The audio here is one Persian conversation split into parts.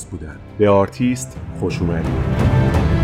شانس بودن. به آرتیست خوش اومدید.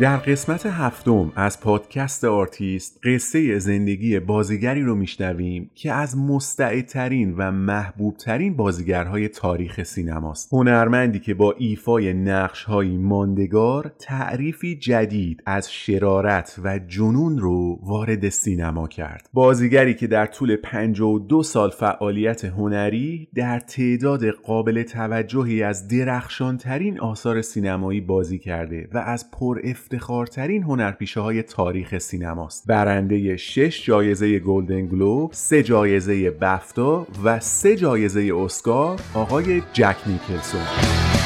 در قسمت هفتم از پادکست آرتیست قصه زندگی بازیگری رو میشنویم که از مستعدترین و محبوبترین بازیگرهای تاریخ سینماست. هنرمندی که با ایفای نقشهایی ماندگار تعریفی جدید از شرارت و جنون رو وارد سینما کرد. بازیگری که در طول 52 سال فعالیت هنری در تعداد قابل توجهی از درخشانترین آثار سینمایی بازی کرده و از پر افتخارترین هنرپیشه های تاریخ سینماست. برنده شش جایزه گلدن گلوب سه جایزه بفتا و سه جایزه اسکار آقای جک نیکلسون.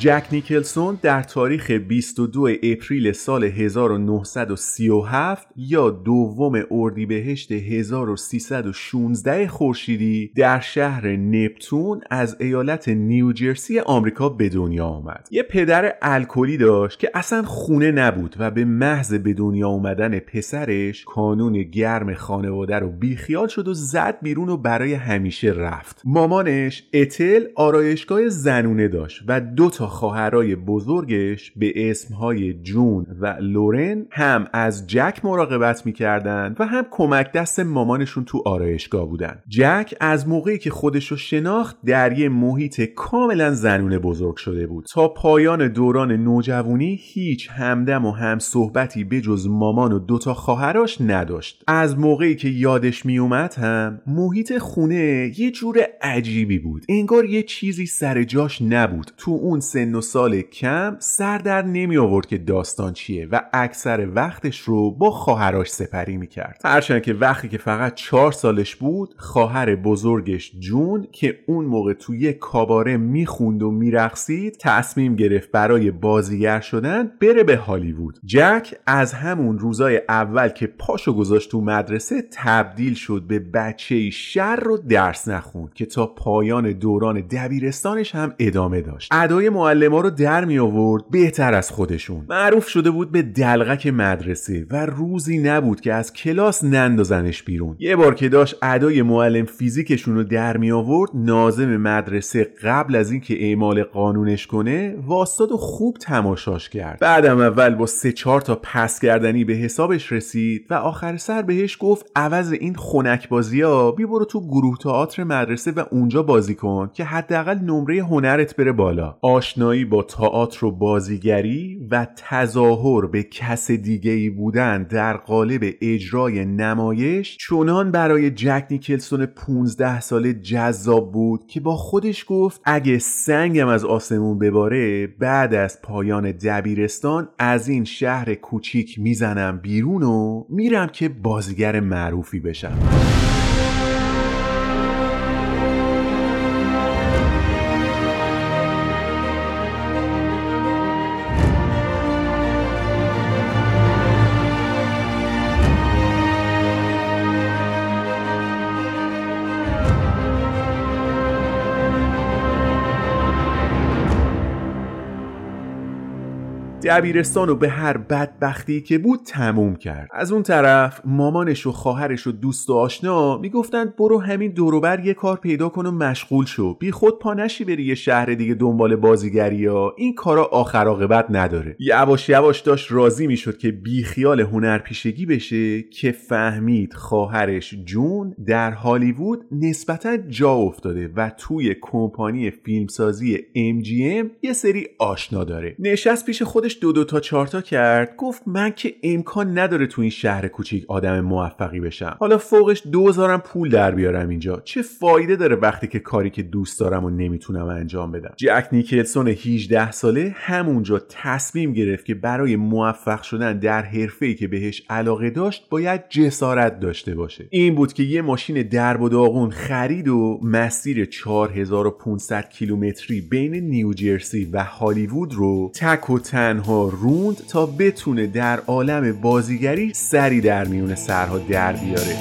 جک نیکلسون در تاریخ 22 اپریل سال 1937 یا دوم اردیبهشت 1316 خورشیدی در شهر نپتون از ایالت نیوجرسی آمریکا به دنیا آمد. یه پدر الکلی داشت که اصلا خونه نبود و به محض به دنیا اومدن پسرش کانون گرم خانواده رو بیخیال شد و زد بیرون و برای همیشه رفت. مامانش اتل آرایشگاه زنونه داشت و دو تا خواهرای بزرگش به اسمهای جون و لورن هم از جک مراقبت می‌کردن و هم کمک دست مامانشون تو آرایشگاه بودن. جک از موقعی که خودشو شناخت در یه محیط کاملا زنونه بزرگ شده بود. تا پایان دوران نوجوانی هیچ همدم و هم صحبتی بجز مامان و دوتا خواهراش نداشت. از موقعی که یادش میومد هم محیط خونه یه جور عجیبی بود. انگار یه چیزی سر جاش نبود. تو اون سن و سال کم سر در نمی آورد که داستان چیه و اکثر وقتش رو با خواهراش سپری می کرد. هرچند که وقتی که فقط چهار سالش بود خواهر بزرگش جون که اون موقع توی کاباره می‌خوند و میرقصید تصمیم گرفت برای بازیگر شدن بره به هالیوود. جک از همون روزای اول که پاشو گذاشت تو مدرسه تبدیل شد به بچه شر رو درس نخوند که تا پایان دوران دبیرستانش هم ادامه داشت. ادای معلم رو در می آورد بهتر از خودشون. معروف شده بود به دلغک مدرسه و روزی نبود که از کلاس نندازنش بیرون. یه بار که داشت ادای معلم فیزیکشون رو در می آورد نازم مدرسه قبل از اینکه اعمال قانونش کنه واسطاد و خوب تماشاش کرد. بعدم اول با سه چهار تا پس کردنی به حسابش رسید و آخر سر بهش گفت عوض این خنک بازی ها بی برو تو گروه تئاتر مدرسه و اونجا بازی کن که حداقل نمره هنرت بره بالا. آشنایی با تئاتر و بازیگری و تظاهر به کس دیگه ای بودن در قالب اجرای نمایش چونان برای جک نیکلسون 15 ساله جذاب بود که با خودش گفت اگه سنگم از آسمون بباره بعد از پایان دبیرستان از این شهر کوچیک می‌زنم بیرون و میرم که بازیگر معروفی بشم. دبیرستان رو به هر بدبختی که بود تموم کرد. از اون طرف مامانش و خواهرش و دوست و آشنا می‌گفتند برو همین دوروبر یه کار پیدا کن و مشغول شو. بی خود پانشی بری یه شهر دیگه دنبال بازیگری ها این کارا آخر عاقبت نداره. یواش یواش داشت راضی می‌شد که بی خیال هنرپیشگی بشه که فهمید خواهرش جون در هالیوود نسبتا جا افتاده و توی کمپانی فیلمسازی MGM یه سری آشنا داره. نشست پیش خودش دو دو تا چارتا کرد گفت من که امکان نداره تو این شهر کوچیک آدم موفقی بشم. حالا فوقش دوزارم پول در بیارم اینجا. چه فایده داره وقتی که کاری که دوست دارم و نمی‌تونم انجام بدم؟ جک نیکلسون 18 ساله همونجا تصمیم گرفت که برای موفق شدن در حرفه‌ای که بهش علاقه داشت باید جسارت داشته باشه. این بود که یه ماشین درب و داغون خرید و مسیر 4500 کیلومتری بین نیوجرسی و هالیوود رو تک و تنها روند تا بتونه در عالم بازیگری سری در میون سرها در بیاره.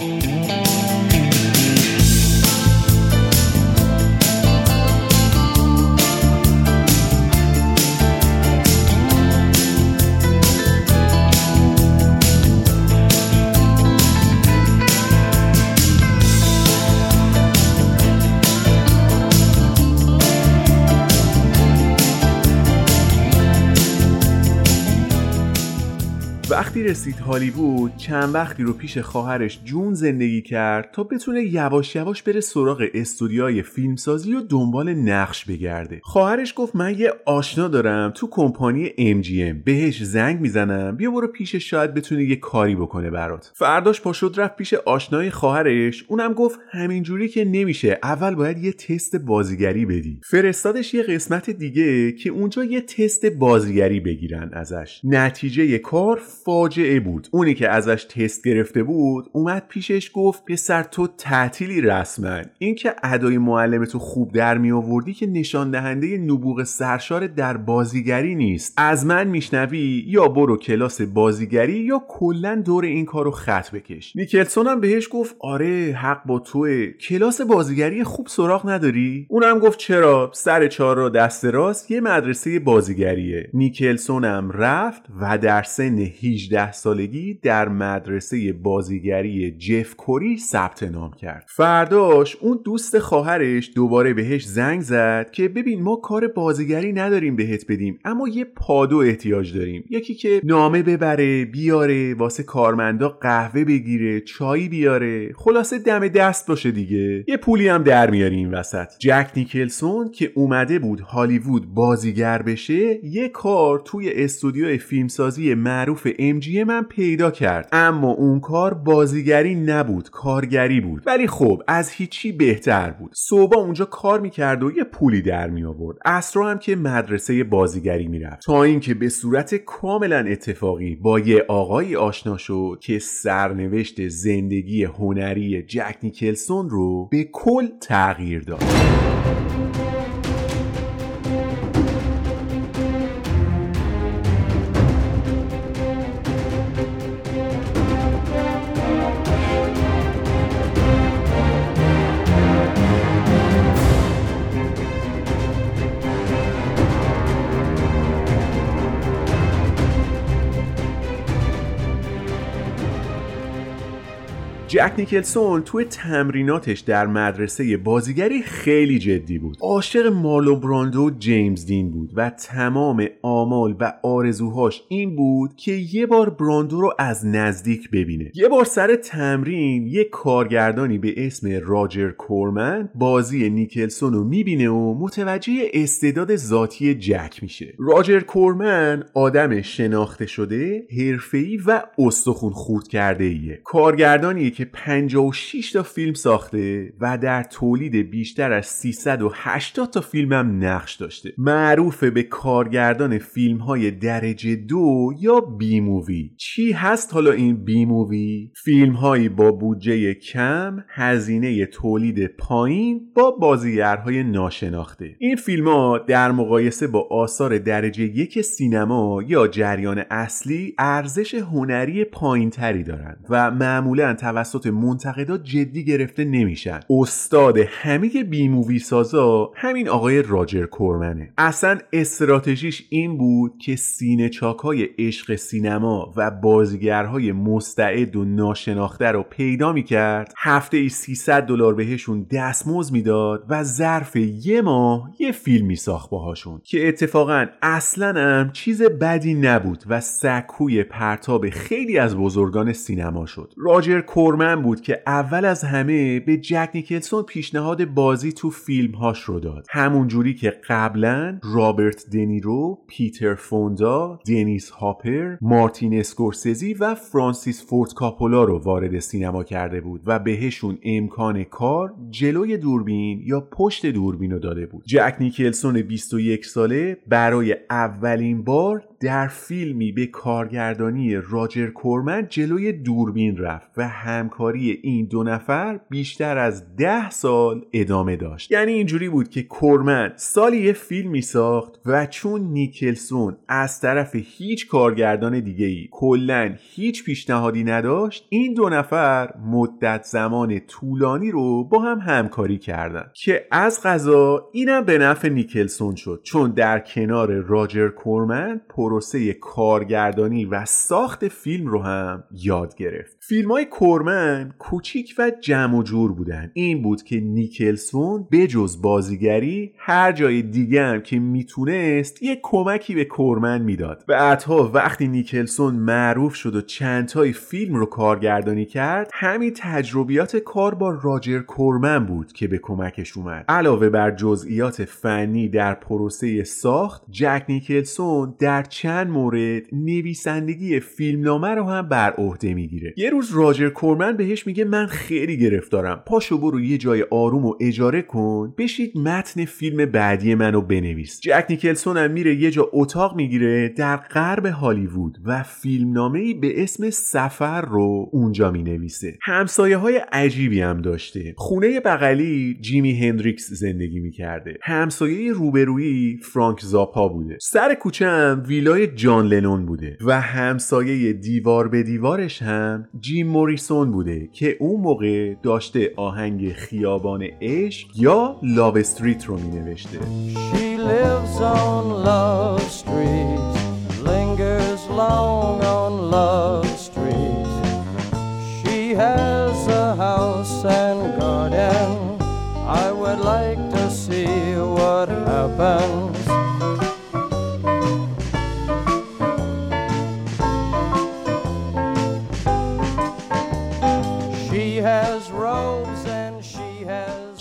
وقتی رسید هالیوود چند وقتی رو پیش خواهرش جون زندگی کرد تا بتونه یواش یواش بره سراغ استودیوهای فیلمسازی و دنبال نقش بگرده. خواهرش گفت من یه آشنا دارم تو کمپانی MGM بهش زنگ می‌زنم. بیا برو پیش شاید بتونه یه کاری بکنه برات. فرداش پاشد رفت پیش آشنای خواهرش. اونم گفت همینجوری که نمیشه. اول باید یه تست بازیگری بدی. فرستادش یه قسمت دیگه که اونجا یه تست بازیگری بگیرن ازش. نتیجه کار فاجعه بود. اونی که ازش تست گرفته بود اومد پیشش گفت پسر تو تعطیلی رسما اینکه ادای معلم تو خوب در می آوردی که نشان دهنده نبوغ سرشار در بازیگری نیست. از من میشنوی یا برو کلاس بازیگری یا کلا دور این کارو خط بکش. نیکلسون هم بهش گفت آره حق با توه. کلاس بازیگری خوب سراغ نداری؟ اونم گفت چرا؟ سر چهار را دست راست یه مدرسه بازیگریه. نیکلسون هم رفت و در سن 18 سالگی در مدرسه بازیگری جف کوری ثبت نام کرد. فرداش اون دوست خواهرش دوباره بهش زنگ زد که ببین ما کار بازیگری نداریم بهت بدیم اما یه پادو احتیاج داریم. یکی که نامه ببره بیاره واسه کارمندا قهوه بگیره چایی بیاره. خلاصه دم دست باشه دیگه. یه پولی هم در میاری این وسط. جک نیکلسون که اومده بود هالیوود بازیگر بشه یه کار توی استودیو فیلمسازی معروف MGM من پیدا کرد. اما اون کار بازیگری نبود کارگری بود. ولی خب از هیچی بهتر بود. صبح اونجا کار می‌کرد و یه پولی در می آورد اصرا هم که مدرسه بازیگری می‌رفت. تا اینکه به صورت کاملا اتفاقی با یه آقایی آشنا شد که سرنوشت زندگی هنری جک نیکلسون رو به کل تغییر داد. جک نیکلسون توی تمریناتش در مدرسه بازیگری خیلی جدی بود. عاشق مارلو براندو جیمز دین بود و تمام آمال و آرزوهاش این بود که یه بار براندو رو از نزدیک ببینه. یه بار سر تمرین یه کارگردانی به اسم راجر کورمن بازی نیکلسون رو می‌بینه و متوجه استعداد ذاتی جک میشه. راجر کورمن آدم شناخته شده حرفه‌ای و استخون خورد کرده ایه کارگردانی که 56 تا فیلم ساخته و در تولید بیشتر از 380 تا فیلم هم نقش داشته. معروف به کارگردان فیلم های درجه دو یا B movie چی هست حالا این B movie؟ فیلم هایی با بودجه کم هزینه تولید پایین با بازیگرهای ناشناخته. این فیلم ها در مقایسه با آثار درجه یک سینما یا جریان اصلی ارزش هنری پایین تری دارند و معمولا توسط توسط منتقدا جدی گرفته نمیشن. استاد همه B movie سازا همین آقای راجر کورمنه. اصلا استراتژیش این بود که سینه چاکای عشق سینما و بازیگرهای مستعد و ناشناخته رو پیدا می‌کرد. هفته ای 300 دلار بهشون دستمزد می‌داد و ظرف یه ماه یه فیلم میساخت باهاشون. که اتفاقا اصلا هم چیز بدی نبود و سکوی پرتاب خیلی از بزرگان سینما شد. راجر کورمن بود که اول از همه به جک نیکلسون پیشنهاد بازی تو فیلم هاش رو داد. همون جوری که قبلا رابرت دنیرو پیتر فوندا دنیس هاپر مارتین اسکورسزی و فرانسیس فورد کاپولا رو وارد سینما کرده بود و بهشون امکان کار جلوی دوربین یا پشت دوربین رو داده بود. جک نیکلسون 21 ساله برای اولین بار در فیلمی به کارگردانی راجر کورمن جلوی دوربین رفت و همکاری این دو نفر بیشتر از ده سال ادامه داشت. یعنی اینجوری بود که کورمن سالی یه فیلمی ساخت و چون نیکلسون از طرف هیچ کارگردان دیگه ای کلا هیچ پیشنهادی نداشت این دو نفر مدت زمان طولانی رو با هم همکاری کردن. که از غذا اینم به نفع نیکلسون شد چون در کنار راجر کورمن پروسه کارگردانی و ساخت فیلم رو هم یاد گرفت. فیلم های کورمن کوچیک و جمع و جور بودن. این بود که نیکلسون بجز بازیگری هر جای دیگه هم که می‌تونست یه کمکی به کورمن می‌داد. بعدها وقتی نیکلسون معروف شد و چندتای فیلم رو کارگردانی کرد همین تجربیات کار با راجر کورمن بود که به کمکش اومد. علاوه بر جزئیات فنی در پروسه ساخت جک نیکلسون در چند مورد نویسندگی فیلمنامه رو هم بر عهده می‌گیره. یه روز راجر کورمن بهش میگه من خیلی گرفتارم. پاشو برو یه جای آروم و اجاره کن. بشید متن فیلم بعدی منو بنویس. جک نیکلسون هم میره یه جا اتاق می‌گیره در غرب هالیوود و فیلمنامه ای به اسم سفر رو اونجا می‌نویسه. همسایه های عجیبی هم داشته. خونه بغلی جیمی هندریکس زندگی می‌کرده. همسایه روبرویی فرانک زاپا بوده. سر کوچه هم ویلای جان لنون بوده و همسایه دیوار به دیوارش هم جیم موریسون بوده که اون موقع داشته آهنگ خیابان عشق یا لاو استریت رو می نوشته She lives on Love Street, lingers long on Love Street. She has a house and garden. I would like to see what happens.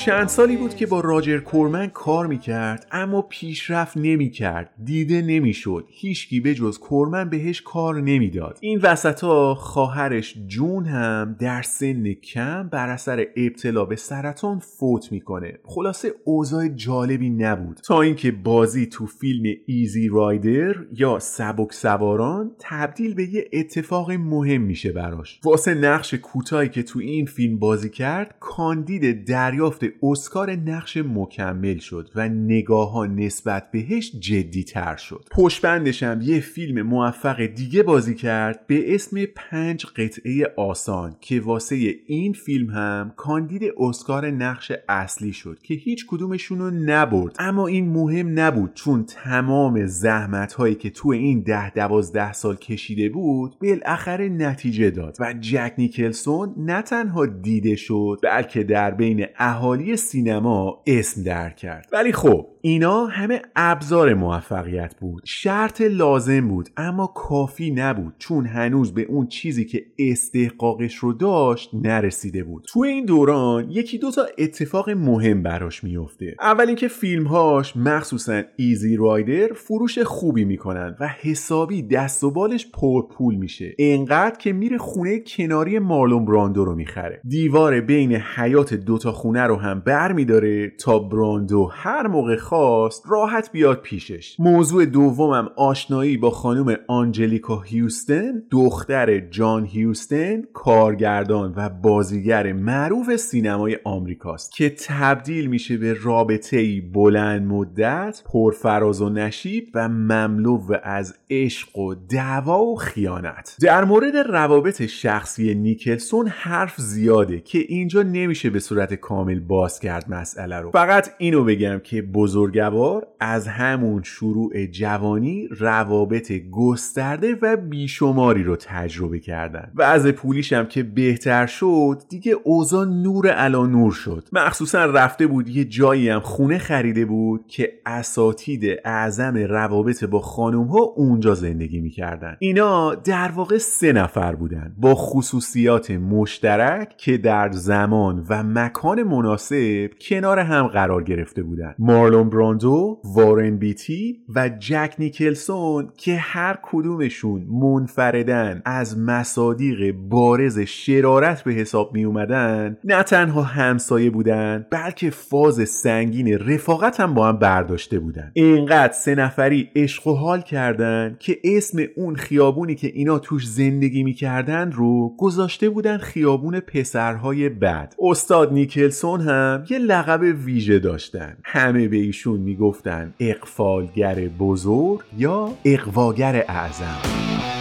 چند سالی بود که با راجر کورمن کار می‌کرد اما پیشرفت نمی‌کرد دیده نمی‌شد. هیچکی به جز کورمن بهش کار نمی‌داد. این وسط ها خواهرش جون هم در سن کم بر اثر ابتلا به سرطان فوت می‌کنه. خلاصه اوضاع جالبی نبود. تا اینکه بازی تو فیلم ایزی رایدر یا سبک سواران تبدیل به یه اتفاق مهم میشه براش. واسه نقش کوتاهی که تو این فیلم بازی کرد کاندید دریافت اسکار نقش مکمل شد و نگاه ها نسبت بهش جدی تر شد. پشبندش هم یه فیلم موفق دیگه بازی کرد به اسم پنج قطعه آسان که واسه این فیلم هم کاندید اسکار نقش اصلی شد که هیچ کدومشون رو نبرد. اما این مهم نبود چون تمام زحمت هایی که تو این ده دوازده سال کشیده بود بالاخره نتیجه داد و جک نیکلسون نه تنها دیده شد بلکه در بین اهالی سینما اسم در کرد. ولی خب اینا همه ابزار موفقیت بود. شرط لازم بود اما کافی نبود. چون هنوز به اون چیزی که استحقاقش رو داشت نرسیده بود. تو این دوران یکی دو تا اتفاق مهم براش میفته اول اینکه فیلمهاش مخصوصا ایزی رایدر فروش خوبی می‌کنن و حسابی دست و بالش پرپول میشه. انقدر که میره خونه کناری مارلون براندو رو می‌خره. دیوار بین حیات دوتا خونه رو هم هم بر میداره تا براندو هر موقع خواست راحت بیاد پیشش. موضوع دومم آشنایی با خانم آنجلیکا هیوستن دختر جان هیوستن کارگردان و بازیگر معروف سینمای آمریکاست که تبدیل میشه به رابطه ای بلند مدت پرفراز و نشیب و مملو از عشق و دعوا و خیانت. در مورد روابط شخصی نیکلسون حرف زیاده که اینجا نمیشه به صورت کامل باز کرد مسئله رو. فقط اینو بگم که بزرگوار از همون شروع جوانی روابط گسترده و بیشماری رو تجربه کردن. و از پولیشم که بهتر شد دیگه اوضاع نور علا نور شد. مخصوصا رفته بود یه جایی هم خونه خریده بود که اساتید اعظم روابط با خانم ها اونجا زندگی می‌کردن. اینا در واقع سه نفر بودن. با خصوصیات مشترک که در زمان و مکان مناسب کنار هم قرار گرفته بودن. مارلون براندو، وارن بیتی و جک نیکلسون که هر کدومشون منفردن از مصادیق بارز شرارت به حساب می اومدن نه تنها همسایه بودن بلکه فاز سنگین رفاقت هم با هم برداشته بودن. اینقدر سه نفری عشق و حال کردن که اسم اون خیابونی که اینا توش زندگی می‌کردن رو گذاشته بودن خیابون پسرهای بد استاد نیکلسون هم یه لقب ویژه داشتن. همه به ایشون می‌گفتن اقفالگر بزرگ یا اقواگر اعظم.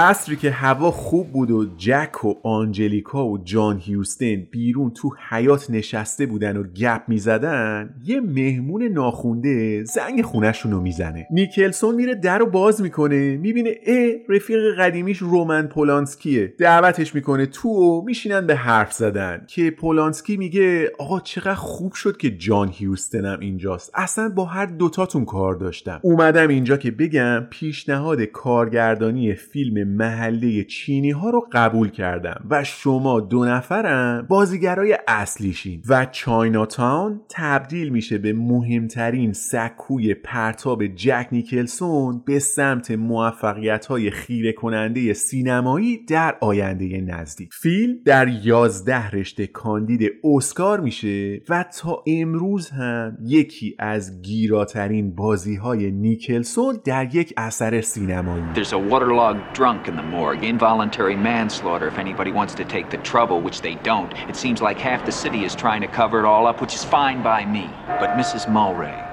عصری که هوا خوب بود و جک و آنجلیکا و جان هیوستن بیرون تو حیات نشسته بودن و گپ می‌زدن یه مهمون ناخونده زنگ خونهشون رو می‌زنه. نیکلسون میره در رو باز می‌کنه می‌بینه اه رفیق قدیمیش رومن پولانسکیه. دعوتش می‌کنه تو و میشینن به حرف زدن. که پولانسکی میگه آقا چقدر خوب شد که جان هیوستنم اینجاست. اصلا با هر دوتاتون کار داشتم. اومدم اینجا که بگم پیشنهاد کارگردانی فیلم محله چینی ها رو قبول کردم و شما دو نفرم بازیگرای اصلیشین و چاینا تاون تبدیل میشه به مهمترین سکوی پرتاب جک نیکلسون به سمت موفقیت های خیره کننده سینمایی در آینده نزدیک. فیلم در 11 رشته کاندید اسکار میشه و تا امروز هم یکی از گیراترین بازی های نیکلسون در یک اثر سینمایی. There's a waterlogged drunk in the morgue. Involuntary manslaughter if anybody wants to take the trouble, which they don't. It seems like half the city is trying to cover it all up, which is fine by me. But Mrs. Mulray,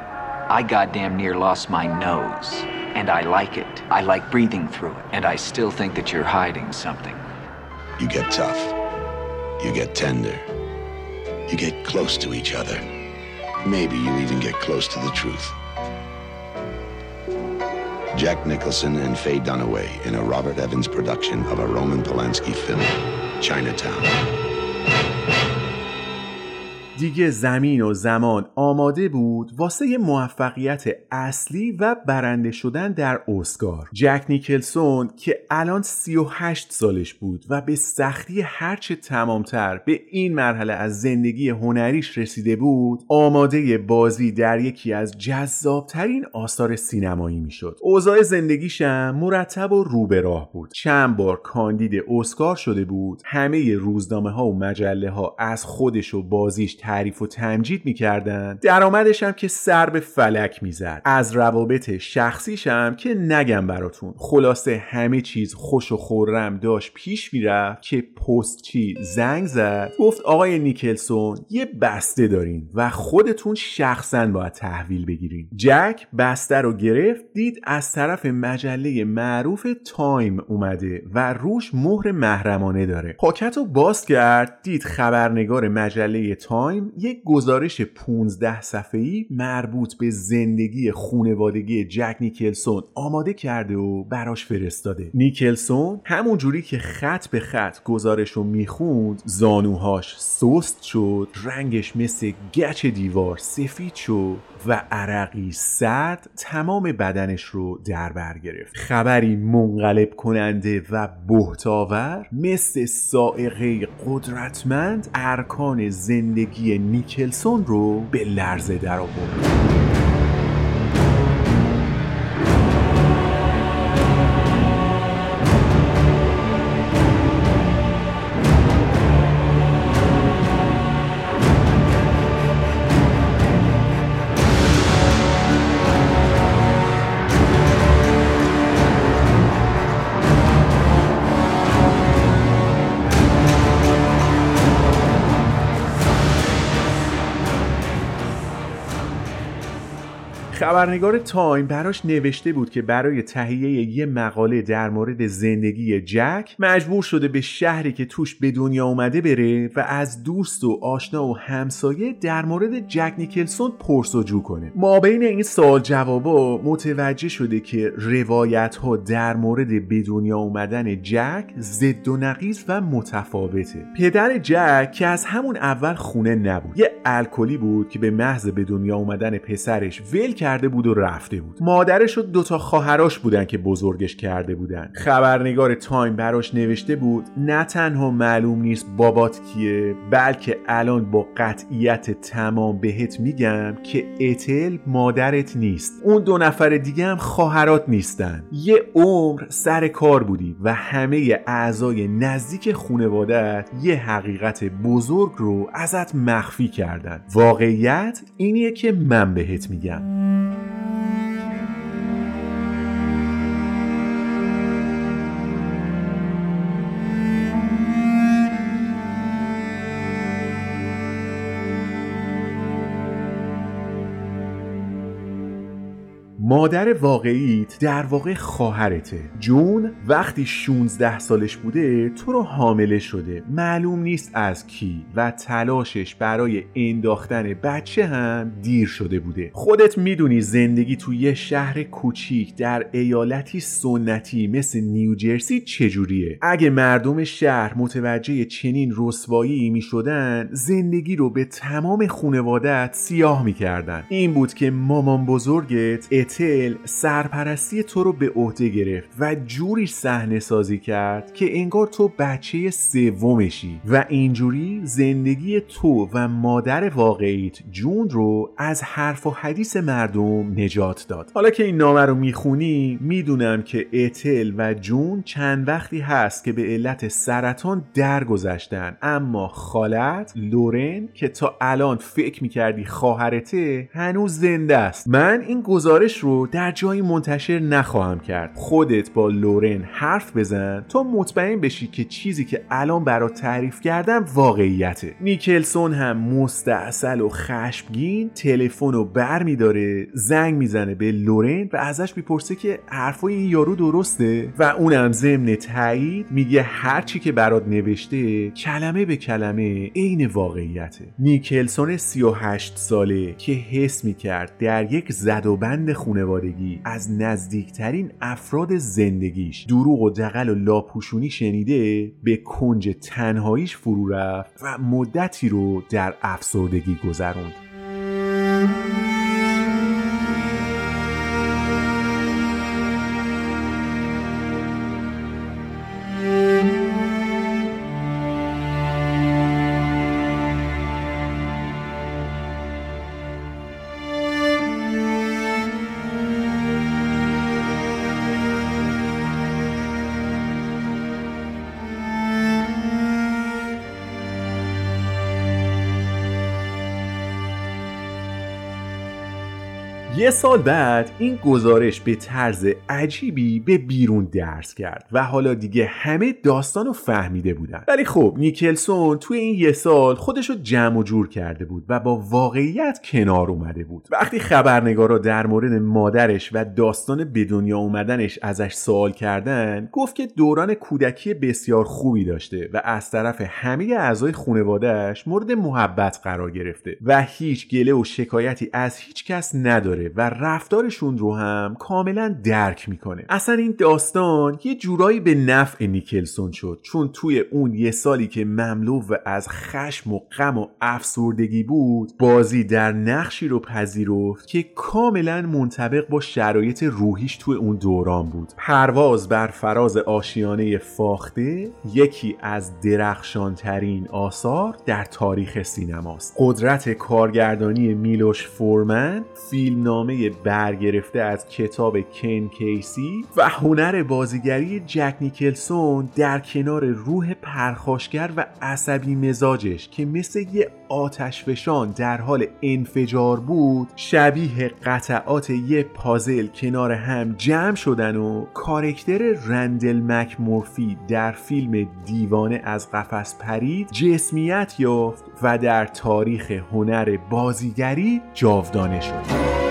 I goddamn near lost my nose. And I like it. I like breathing through it. And I still think that you're hiding something. You get tough. You get tender. You get close to each other. Maybe you even get close to the truth. Jack Nicholson and Faye Dunaway in a Robert Evans production of a Roman Polanski film, Chinatown. دیگه زمین و زمان آماده بود واسه موفقیت اصلی و برنده شدن در اسکار. جک نیکلسون که الان 38 سالش بود و به سختی هرچه تمامتر به این مرحله از زندگی هنریش رسیده بود آماده بازی در یکی از جذابترین آثار سینمایی می‌شد. اوضاع زندگیشم مرتب و رو راه بود. چند بار کاندید اسکار شده بود همه روزنامه ها و مجله ها از خودش و بازیش تعریف و تمجید می‌کردن. درآمدش هم که سر به فلک می‌زد. از روابط شخصیش هم که نگم براتون. خلاصه همه چیز خوش و خورم داشت پیش می‌رفت که پستچی زنگ زد. گفت آقای نیکلسون یه بسته دارین و خودتون شخصا باید تحویل بگیرین. جک بسته رو گرفت دید از طرف مجله معروف تایم اومده و روش مهر محرمانه داره. پاکت رو باز کرد دید خبرنگار مجله تایم یک گزارش 15 صفحه‌ای مربوط به زندگی خونوادگی جک نیکلسون آماده کرده و براش فرستاده. نیکلسون همون جوری که خط به خط گزارش رو می‌خوند زانوهاش سست شد رنگش مثل گچ دیوار سفید شد. و عرقی سرد تمام بدنش رو در بر گرفت. خبری منقلب کننده و بهتاور مثل سائقه قدرتمند ارکان زندگی نیکلسون رو به لرزه در آورد. خبرنگار تایم براش نوشته بود که برای تهیه یه مقاله در مورد زندگی جک مجبور شده به شهری که توش به دنیا اومده بره و از دوست و آشنا و همسایه در مورد جک نیکلسون پرس‌وجو کنه. ما بین این سوال جوابا متوجه شده که روایت ها در مورد به دنیا اومدن جک ضد و نقیض و متفاوته. پدر جک که از همون اول خونه نبود یه الکلی بود که به محض به دنیا اومدن پسرش ول کرده بود و رفته بود. مادرش و دوتا خواهراش بودن که بزرگش کرده بودن. خبرنگار تایم براش نوشته بود نه تنها معلوم نیست بابات کیه بلکه الان با قطعیت تمام بهت میگم که اتل مادرت نیست. اون دو نفر دیگه هم خواهرات نیستن. یه عمر سر کار بودی و همه اعضای نزدیک خونوادت یه حقیقت بزرگ رو ازت مخفی کردن. واقعیت اینیه که من بهت میگم. Música مادر واقعیت در واقع خواهرته. جون وقتی 16 سالش بوده تو رو حامله شده. معلوم نیست از کی و تلاشش برای انداختن بچه هم دیر شده بوده. خودت می‌دونی زندگی توی یه شهر کوچیک در ایالتی سنتی مثل نیوجرسی چجوریه. اگه مردم شهر متوجه چنین رسوایی می شدن زندگی رو به تمام خونوادت سیاه می‌کردن. این بود که مامان بزرگت اتل سرپرستی تو رو به عهده گرفت و جوری صحنه سازی کرد که انگار تو بچه سومشی و اینجوری زندگی تو و مادر واقعیت جون رو از حرف و حدیث مردم نجات داد. حالا که این نامه رو می‌خونی می‌دونم که اتل و جون چند وقتی هست که به علت سرطان درگذشتن. اما خالت لورن که تا الان فکر می‌کردی خواهرته هنوز زنده است. من این گزارش در جایی منتشر نخواهم کرد. خودت با لورن حرف بزن تا مطمئن بشی که چیزی که الان برات تعریف کردم واقعیته. نیکلسون هم مستاصل و خشمگین تلفن رو بر زنگ می‌زنه به لورن و ازش می‌پرسه که حرفای این یارو درسته؟ و اونم ضمن تایید میگه هر چی که برات نوشته کلمه به کلمه عین واقعیته. نیکلسون 38 ساله که حس می‌کرد در یک زد و بند خونوادگی از نزدیکترین افراد زندگیش. دروغ و دقل و لاپوشونی شنیده به کنج تنهاییش فرو رفت و مدتی رو در افسردگی گذروند. یه سال بعد این گزارش به طرز عجیبی به بیرون درس کرد و حالا دیگه همه داستان رو فهمیده بودن. ولی خب نیکلسون توی این یه سال خودش رو جمع و جور کرده بود و با واقعیت کنار اومده بود. وقتی خبرنگارا در مورد مادرش و داستان به دنیا اومدنش ازش سوال کردن گفت که دوران کودکی بسیار خوبی داشته و از طرف همه اعضای خانوادهش مورد محبت قرار گرفته و هیچ گله و شکایتی از هیچ کس نداره و رفتارشون رو هم کاملا درک می‌کنه. اصلا این داستان یه جورایی به نفع نیکلسون شد چون توی اون یه سالی که مملو و از خشم و غم و افسردگی بود بازی در نقشی رو پذیرفت که کاملا منطبق با شرایط روحیش توی اون دوران بود. پرواز بر فراز آشیانه فاخته یکی از درخشانترین آثار در تاریخ سینماست. قدرت کارگردانی میلوش فورمن فیلمنامه برگرفته از کتاب کن کیسی و هنر بازیگری جک نیکلسون در کنار روح پرخاشگر و عصبی مزاجش که مثل یه آتشفشان در حال انفجار بود شبیه قطعات یه پازل کنار هم جمع شدن و کارکتر رندل مک مورفی در فیلم دیوانه از قفس پرید جسمیت یافت و در تاریخ هنر بازیگری جاودانه شد.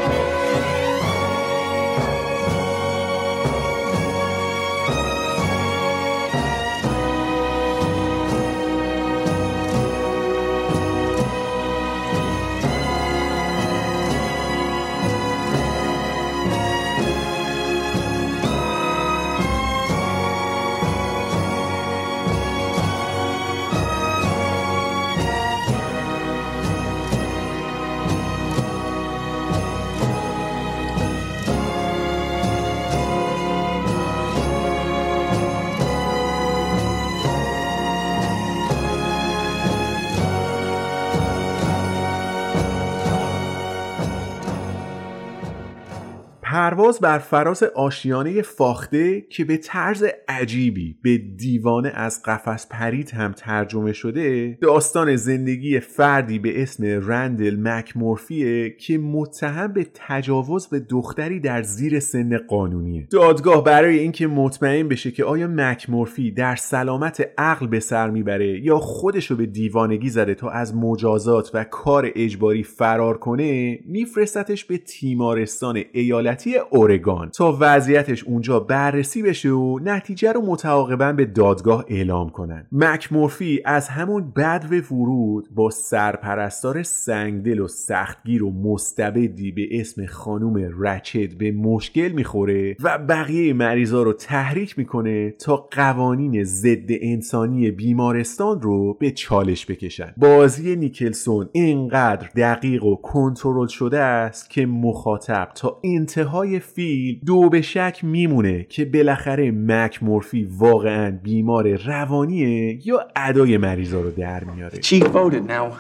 پرواز بر فراز آشیانه فاخته که به طرز عجیبی به دیوانه از قفس پرید هم ترجمه شده داستان زندگی فردی به اسم رندل مکمورفیه که متهم به تجاوز به دختری در زیر سن قانونیه. دادگاه برای اینکه مطمئن بشه که آیا مکمورفی در سلامت عقل به سر می‌بره یا خودشو به دیوانگی زده تا از مجازات و کار اجباری فرار کنه میفرستتش به تیمارستان ایالتی اورگان. تا وضعیتش اونجا بررسی بشه و نتیجه رو متعاقبا به دادگاه اعلام کنن. مک مورفی از همون بدو ورود با سرپرستار سنگدل و سختگیر و مستبدی به اسم خانوم رچد به مشکل می‌خوره و بقیه مریضا رو تحریک می‌کنه تا قوانین ضد انسانی بیمارستان رو به چالش بکشن. بازی نیکلسون اینقدر دقیق و کنترل شده است که مخاطب تا انتهای فیلم دو به شک میمونه که بالاخره مک مورفی واقعا بیمار روانیه یا ادای مریضا رو در میاره Chief voted now.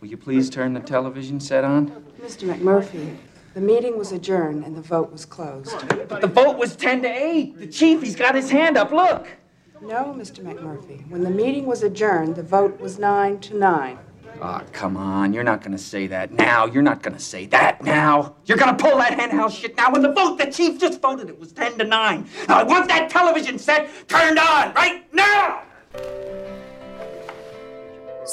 Will you please turn the television set on? Mr. McMurphy, the meeting was adjourned and the vote was closed. But the vote was 10 to 8. The chief, he's got his hand up. Look. No, Mr. McMurphy. When the meeting was adjourned, the vote was nine to nine. Ah, come on. You're not going to say that now. You're not going to say that now. You're going to pull that henhouse shit now. When the vote, the chief just voted, it was 10 to 9. Now, I want that television set turned on right now.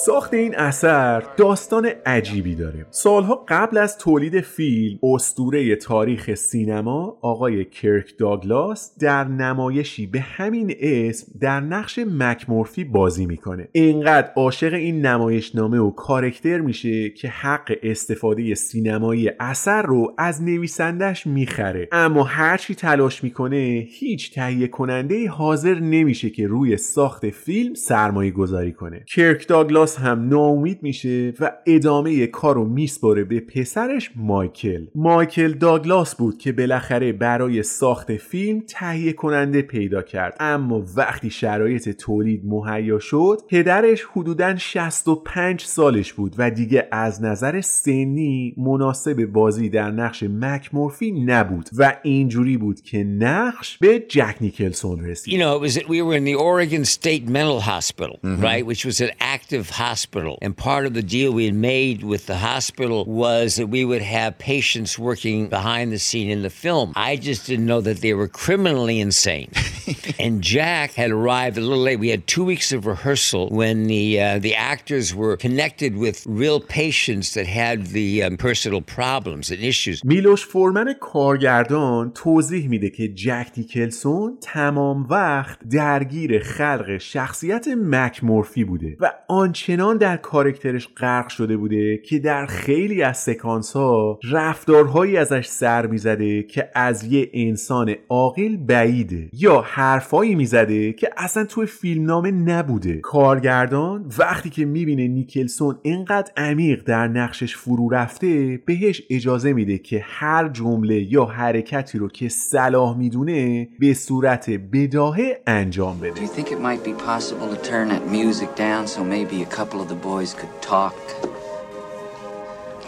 ساخت این اثر داستان عجیبی داره. سالها قبل از تولید فیلم استوره تاریخ سینما آقای کرک داگلاس در نمایشی به همین اسم در نقش مکمورفی بازی می‌کنه. اینقدر عاشق این نمایشنامه و کارکتر میشه که حق استفاده سینمایی اثر رو از نویسندش می‌خره. اما هرچی تلاش می‌کنه هیچ تهیه کننده حاضر نمیشه که روی ساخت فیلم سرمایه گذاری کنه. کرک داگلاس هم ناامید میشه و ادامه کارو میسپاره به پسرش مایکل. مایکل داگلاس بود که بالاخره برای ساخت فیلم تهیه کننده پیدا کرد. اما وقتی شرایط تولید مهیا شد پدرش حدودا 65 سالش بود و دیگه از نظر سنی مناسب بازی در نقش مک مورفی نبود و اینجوری بود که نقش به جک نیکلسون رسید. You know, it was we were in the Oregon State Mental Hospital, right, which was an active hospital. And part of the deal we had made with the hospital was that we would have patients working behind the scene in the film. I just didn't know that they were criminally insane. and Jack had arrived a little late. We had two weeks of rehearsal when the uh, the actors were connected with real patients that had the um, personal problems and issues. میلوش فورمن کارگردان توضیح میده که جک نیکلسون تمام وقت درگیر خلق شخصیت مک مورفی بوده و آنچنان در کارکترش غرق شده بوده که در خیلی از سکانس ها رفتارهایی ازش سر می‌زده که از یه انسان عاقل بعیده یا حرفایی می‌زده که اصلا توی فیلمنامه نبوده. کارگردان وقتی که می‌بینه نیکلسون اینقدر عمیق در نقشش فرو رفته بهش اجازه میده که هر جمله یا حرکتی رو که صلاح می‌دونه به صورت بداهه انجام بده. Do you think it might be possible to turn that music down so maybe a couple of the boys could talk?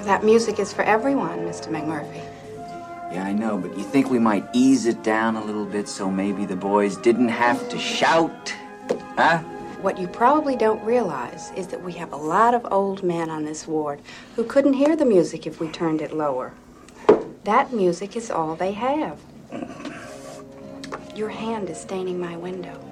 That music is for everyone, Mr. McMurphy. Yeah, I know, but you think we might ease it down a little bit so maybe the boys didn't have to shout? Huh? What you probably don't realize is that we have a lot of old men on this ward who couldn't hear the music if we turned it lower. That music is all they have. Your hand is staining my window.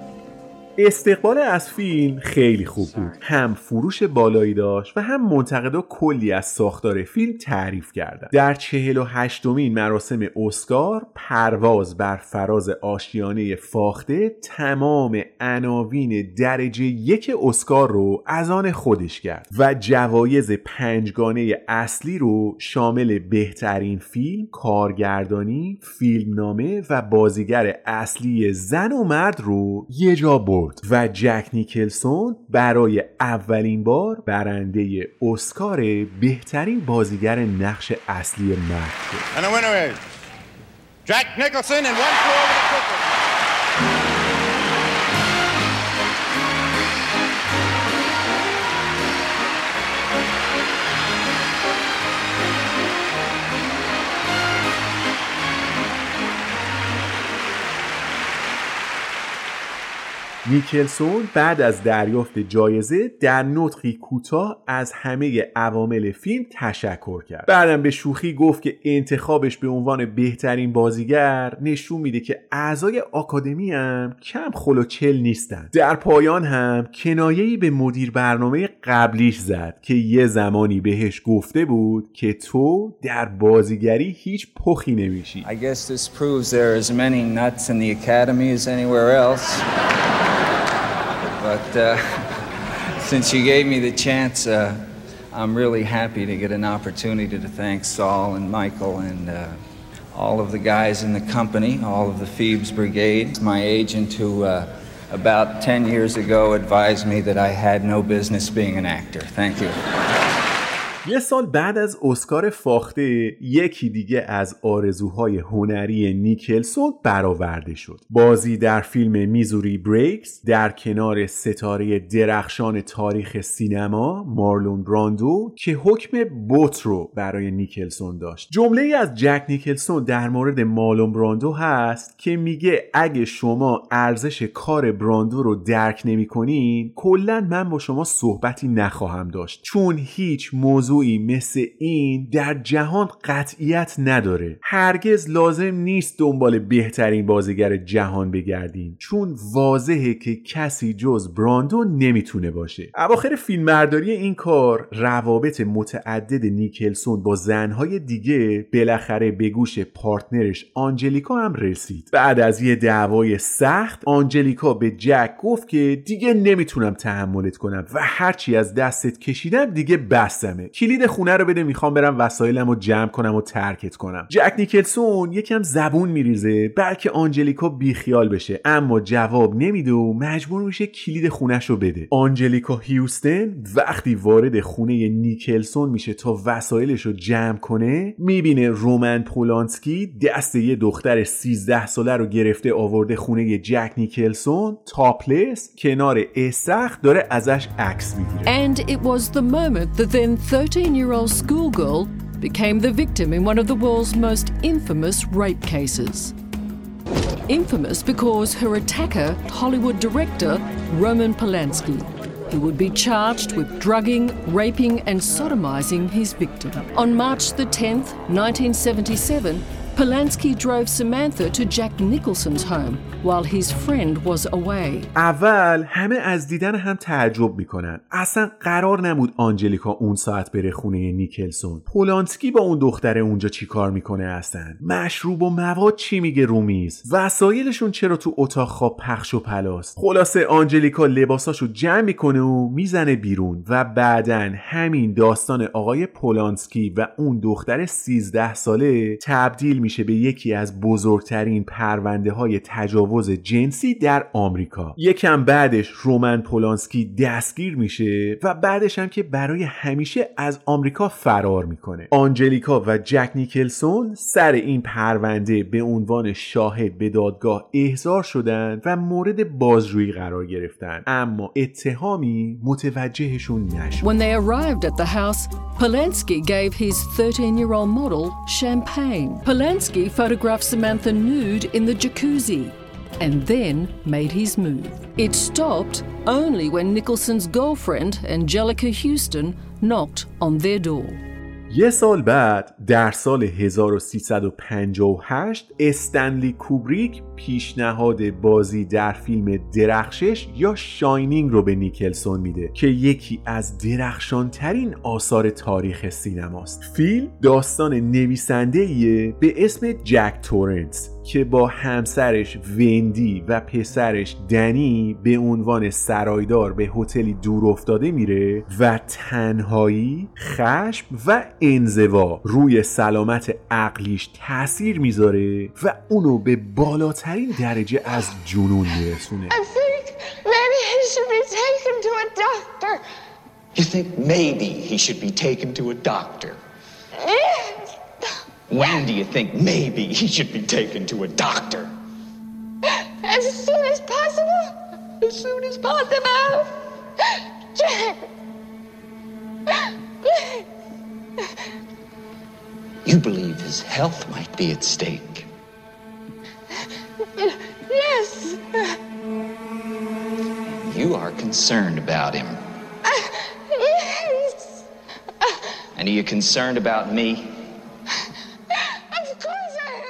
استقبال از فیلم خیلی خوب بود. هم فروش بالایی داشت و هم منتقدا کلی از ساختار فیلم تعریف کردن. در چهل و هشتمین مراسم اسکار پرواز بر فراز آشیانه فاخته تمام عناوین درجه یک اسکار رو از آن خودش کرد و جوایز پنجگانه اصلی رو شامل بهترین فیلم کارگردانی فیلمنامه و بازیگر اصلی زن و مرد رو یه جا برد. و جک نیکلسون برای اولین بار برنده اسکار بهترین بازیگر نقش اصلی مرد شد. نیکلسون بعد از دریافت جایزه در نطقی کوتاه از همه عوامل فیلم تشکر کرد. بعدم به شوخی گفت که انتخابش به عنوان بهترین بازیگر نشون میده که اعضای آکادمی هم کم خلوچل نیستن در پایان هم کنایه‌ای به مدیر برنامه قبلیش زد که یه زمانی بهش گفته بود که تو در بازیگری هیچ پخی نمیشی. I guess this proves there are many nuts in the academy as anywhere else. But uh, since you gave me the chance, uh, I'm really happy to get an opportunity to thank Saul and Michael and uh, all of the guys in the company, all of the Phoebes Brigade. My agent, who uh, about 10 years ago advised me that I had no business being an actor. Thank you. یه سال بعد از اسکار فاخته یکی دیگه از آرزوهای هنری نیکلسون برآورده شد. بازی در فیلم میزوری بریکس در کنار ستاره درخشان تاریخ سینما مارلون براندو که حکم بوت رو برای نیکلسون داشت. جمله ای از جک نیکلسون در مورد مارلون براندو هست که میگه اگه شما ارزش کار براندو رو درک نمی‌کنین کلا من با شما صحبتی نخواهم داشت. چون هیچ موضوع مثل این در جهان قطعیت نداره. هرگز لازم نیست دنبال بهترین بازیگر جهان بگردین چون واضحه که کسی جز براندو نمی‌تونه باشه. اواخر فیلمبرداری این کار روابط متعدد نیکلسون با زنهای دیگه بالاخره به گوش پارتنرش آنجلیکا هم رسید. بعد از یه دعوای سخت آنجلیکا به جک گفت که دیگه نمی‌تونم تحملت کنم و هرچی از دستت کشیدم دیگه بستمه. کلید خونه رو بده می‌خوام برم وسایلم رو جمع کنم و ترکت کنم. جک نیکلسون یکم زبون میریزه بلکه آنجلیکا بیخیال بشه. اما جواب نمیده و مجبور میشه کلید خونش رو بده. آنجلیکا هیوستن وقتی وارد خونه نیکلسون میشه تا وسایلش رو جمع کنه می‌بینه رومن پولانسکی دست یه دختر 13 ساله رو گرفته آورده خونه جک نیکلسون. تاپلس کنار استخ داره ازش عکس می‌گیره. 13 year old schoolgirl became the victim in one of the world's most infamous rape cases. Infamous because her attacker, Hollywood director Roman Polanski, he would be charged with drugging, raping, and sodomizing his victim. On March the 10th, 1977, Polanski drove Samantha to Jack Nicholson's home while his friend was away. اول همه از دیدن هم تعجب می‌کنن. اصلا قرار نبود آنجلیکا اون ساعت بره خونه نیکلسون. پولانسکی با اون دختره اونجا چی کار می‌کنه اصلا؟ مشروب و مواد چی میگه رومیز وسایلشون چرا تو اتاق خواب پخش و پلاست؟ خلاصه آنجلیکا لباساشو جمع می‌کنه و می‌زنه بیرون و بعدا همین داستان آقای پولانسکی و اون دختر 13 ساله تبدیل میشه به یکی از بزرگترین پرونده های تجاوز جنسی در آمریکا. یکم بعدش رومن پولانسکی دستگیر میشه و بعدش هم که برای همیشه از آمریکا فرار می‌کنه. آنجلیکا و جک نیکلسون سر این پرونده به عنوان شاهد به دادگاه احضار شدن و مورد بازجویی قرار گرفتن. اما اتهامی متوجهشون نشد. When they arrived at the house, Polanski gave his 13 year old model champagne. Photographed Samantha nude in the jacuzzi and then made his move. It stopped only when Nicholson's girlfriend, Angelica Houston, knocked on their door. یه سال بعد در سال 1358 استنلی کوبریک پیشنهاد بازی در فیلم درخشش یا شاینینگ رو به نیکلسون میده که یکی از درخشانترین آثار تاریخ سینماست. فیلم داستان نویسنده به اسم جک تورنس. که با همسرش وندی و پسرش دنی به عنوان سرایدار به هتلی دور افتاده میره و تنهایی، خشم و انزوا روی سلامت عقلیش تاثیر می‌ذاره و اونو به بالاترین درجه از جنون میرسونه I think maybe he should be taken to a doctor. You think maybe he should be taken to a doctor? When do you think maybe he should be taken to a doctor? As soon as possible. As soon as possible. Jack. You believe his health might be at stake. Yes. You are concerned about him. Yes. And are you concerned about me? That's crazy!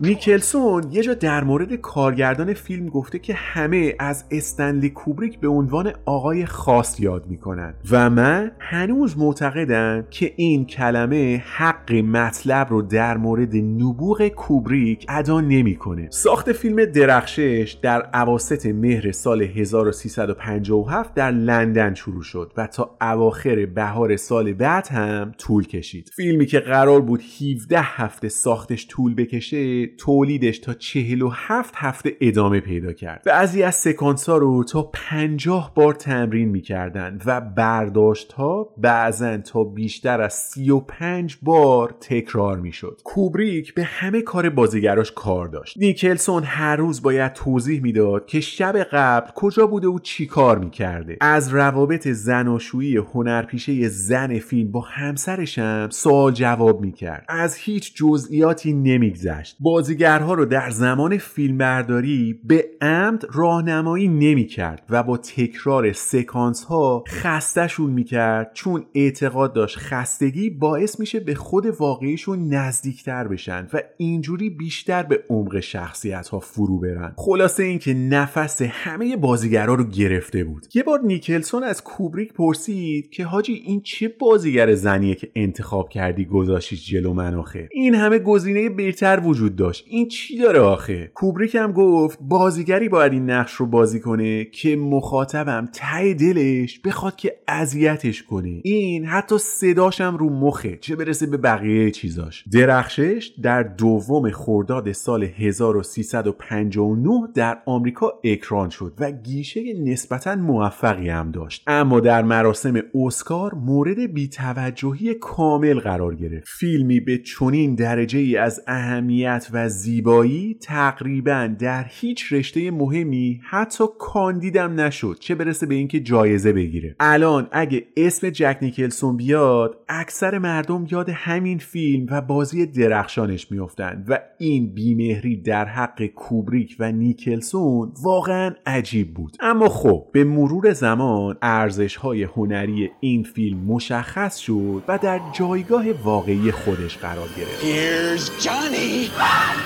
نیکلسون یه جا در مورد کارگردان فیلم گفته که همه از استنلی کوبریک به عنوان آقای خاص یاد می‌کنن و من هنوز معتقدم که این کلمه حق مطلب رو در مورد نبوغ کوبریک ادا نمی‌کنه. ساخت فیلم درخشش در اواسط مهر سال 1357 در لندن شروع شد و تا اواخر بهار سال بعد هم طول کشید. فیلمی که قرار بود 17 هفته ساختش طول بکشه تولیدش تا 47 هفته ادامه پیدا کرد. بعضی از سکانس ها رو تا 50 بار تمرین می‌کردن و برداشت ها بعضا تا بیشتر از 35 بار تکرار می‌شد. کوبریک به همه کار بازیگراش کار داشت. نیکلسون هر روز باید توضیح می‌داد که شب قبل کجا بوده و چی کار می‌کرده. از روابط زناشویی هنرپیشه زن فیلم با همسرش هم سوال جواب می‌کرد. از هیچ جزئیاتی نمیگذشت. بازیگرها رو در زمان فیلمبرداری به عمد راهنمایی نمی‌کرد و با تکرار سکانس ها خستشون می‌کرد چون اعتقاد داشت خستگی باعث میشه به خود واقعیشون نزدیکتر بشن و اینجوری بیشتر به عمق شخصیت ها فرو برن. خلاصه اینکه نفس همه بازیگرها رو گرفته بود. یه بار نیکلسون از کوبریک پرسید که حاجی این چه بازیگر زنیه که انتخاب کردی گذاشتی جلو من آخه؟ این همه گزینه بهتر وجود داشت. این چی داره آخه؟ کوبریک هم گفت بازیگری باید این نقش رو بازی کنه که مخاطبم ته دلش بخواد که اذیتش کنه. این حتی صداشم رو مخه. چه برسه به بقیه چیزاش. درخشش در دوم خرداد سال 1359 در آمریکا اکران شد و گیشه نسبتا موفقی هم داشت. اما در مراسم اسکار مورد بیتوجهی کامل قرار گرفت. فیلمی به چنین درجه ای از اهمیت و زیبایی تقریبا در هیچ رشته مهمی حتی کاندیدم نشد چه برسه به اینکه جایزه بگیره. الان اگه اسم جک نیکلسون بیاد اکثر مردم یاد همین فیلم و بازی درخشانش میافتند و این بیمهری در حق کوبریک و نیکلسون واقعا عجیب بود. اما خب به مرور زمان ارزش های هنری این فیلم مشخص شد و در جایگاه واقعی خودش قرار گرفت. Here's Johnny. Ah!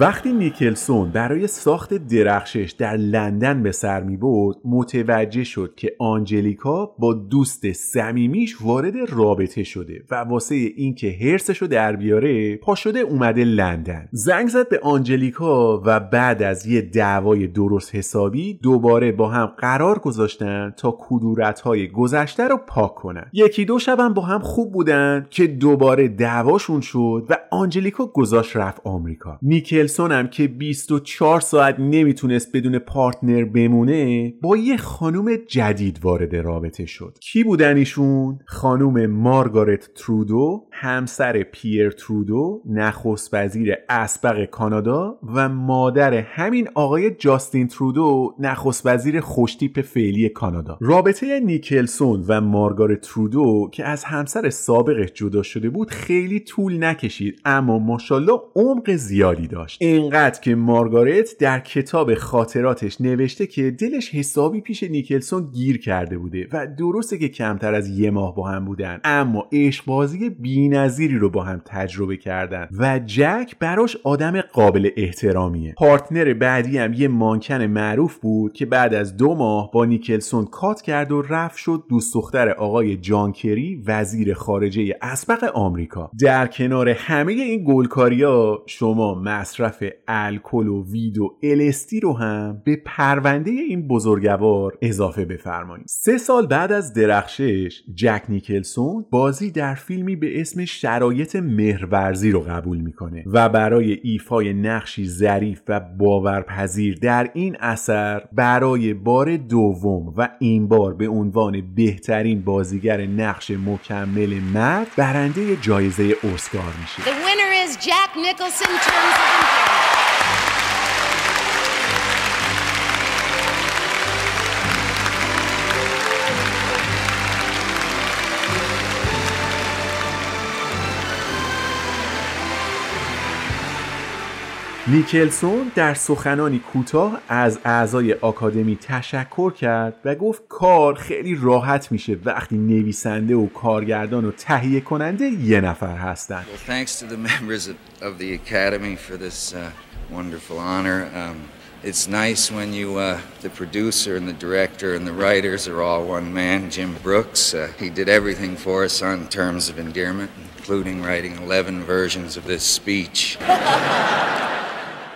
وقتی نیکلسون برای ساخت درخشش در لندن به سر می برد متوجه شد که آنجلیکا با دوست صمیمیش وارد رابطه شده و واسه اینکه هرسش رو در بیاره پا شده اومده لندن. زنگ زد به آنجلیکا و بعد از یه دعوای درست حسابی دوباره با هم قرار گذاشتن تا کدورت های گذشته رو پاک کنن. یکی دو شبم با هم خوب بودن که دوباره دعواشون شد و آنجلیکا گذاشت رفت آمریکا. نیکل نیکلسون هم که 24 ساعت نمی‌تونست بدون پارتنر بمونه با یه خانوم جدید وارد رابطه شد. کی بودن ایشون؟ خانوم مارگارت ترودو همسر پیر ترودو نخست وزیر اسبق کانادا و مادر همین آقای جاستین ترودو نخست وزیر خوشتیپ فعلی کانادا. رابطه نیکلسون و مارگارت ترودو که از همسر سابقش جدا شده بود خیلی طول نکشید اما ماشاءالله عمق زیادی داشت. اینقدر که مارگارت در کتاب خاطراتش نوشته که دلش حسابی پیش نیکلسون گیر کرده بوده و درسته که کمتر از یه ماه با هم بودن اما عشقبازی بینظیری رو با هم تجربه کردن و جک براش آدم قابل احترامیه. پارتنر بعدی هم یه مانکن معروف بود که بعد از دو ماه با نیکلسون کات کرد و رفت شد دوست دختر آقای جان کری وزیر خارجه اسبق آمریکا. در کنار همه این گلکاریا شما مصرف الکل و وید و الستی رو هم به پرونده این بزرگوار اضافه بفرمایید. سه سال بعد از درخشش جک نیکلسون بازی در فیلمی به اسم شرایط مهرورزی رو قبول می‌کنه و برای ایفای نقشی ظریف و باورپذیر در این اثر برای بار دوم و این بار به عنوان بهترین بازیگر نقش مکمل مرد برنده جایزه اسکار میشه. as Jack Nicholson turns his employment. نیکلسون در سخنانی کوتاه از اعضای آکادمی تشکر کرد و گفت کار خیلی راحت میشه وقتی نویسنده و کارگردان و تهیه کننده یه نفر هستن Well, thanks to the members of, of the Academy for this uh, wonderful honor. Um, it's nice when you, uh, the producer and the director and the writers are all one man, Jim Brooks. Uh, he did everything for us on terms of endearment, including writing 11 versions of this speech.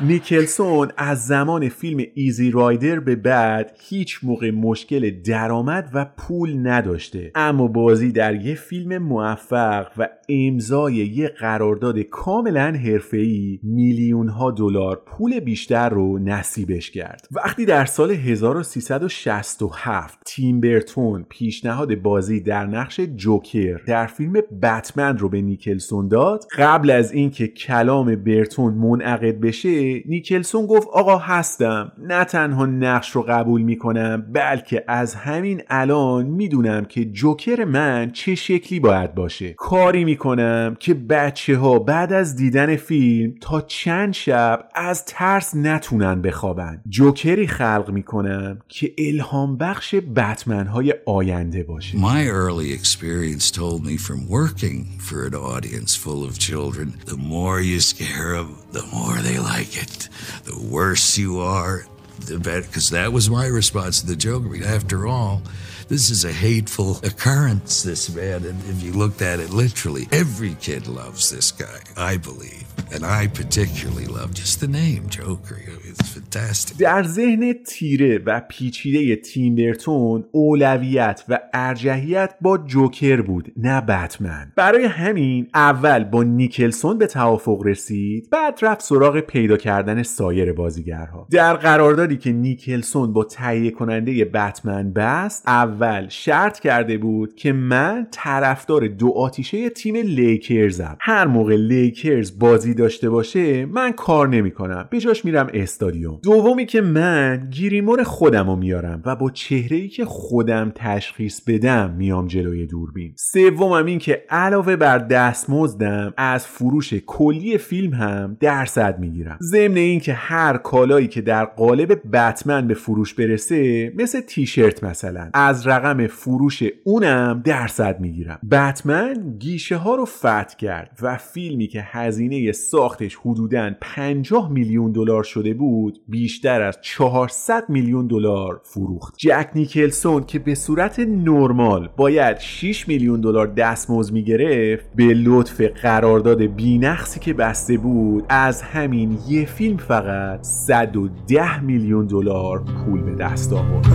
نیکلسون از زمان فیلم ایزی رایدر به بعد هیچ موقع مشکل درآمد و پول نداشته. اما بازی در یه فیلم موفق و امضای یه قرارداد کاملا حرفه‌ای میلیون ها دلار پول بیشتر رو نصیبش کرد. وقتی در سال 1367 تیم برتون پیشنهاد بازی در نقش جوکر در فیلم بتمن رو به نیکلسون داد قبل از اینکه کلام برتون منعقد بشه نیکلسون گفت آقا هستم. نه تنها نقش رو قبول می‌کنم بلکه از همین الان می‌دونم که جوکر من چه شکلی باید باشه. کاری می‌کنم که بچه ها بعد از دیدن فیلم تا چند شب از ترس نتونن بخوابن. جوکری خلق می‌کنم که الهام بخش بتمن های آینده باشه. My early experience told me from working for an audience full of children, the more you scare them, the more they like it. The worse you are, the better. because that was my response to the joke. I mean, after all, this is a hateful occurrence, this man. And if you looked at it literally, every kid loves this guy, I believe. And I particularly love just the name Joker. It's fantastic. در ذهن تیره و پیچیده تیم برتون اولویت و ارجحیت با جوکر بود نه بتمن برای همین اول با نیکلسون به توافق رسید بعد رفت سراغ پیدا کردن سایر بازیگرها در قراردادی که نیکلسون با تهیه کننده بتمن بست اول شرط کرده بود که من طرفدار دو آتیشه تیم لیکرزم هر موقع لیکرز بازی داشته باشه من کار نمی‌کنم. به میرم استادیوم. دومی که من گیریمون خودم رو میارم و با چهره ای که خودم تشخیص بدم میام جلوی دوربین. سومم این که علاوه بر دستمزدم از فروش کلی فیلم هم درصد می‌گیرم. ضمن این که هر کالایی که در قالب بتمن به فروش برسه مثل تیشرت مثلا از رقم فروش اونم درصد می‌گیرم. بتمن گیشه ها رو فتح کرد و فیلمی که هزینه ساختش حدوداً 50 میلیون دلار شده بود بیشتر از 400 میلیون دلار فروخت. جک نیکلسون که به صورت نرمال باید 6 میلیون دلار دستمزد می‌گرفت به لطف قرارداد بینقصی که بسته بود از همین یه فیلم فقط 110 میلیون دلار پول به دست آورد.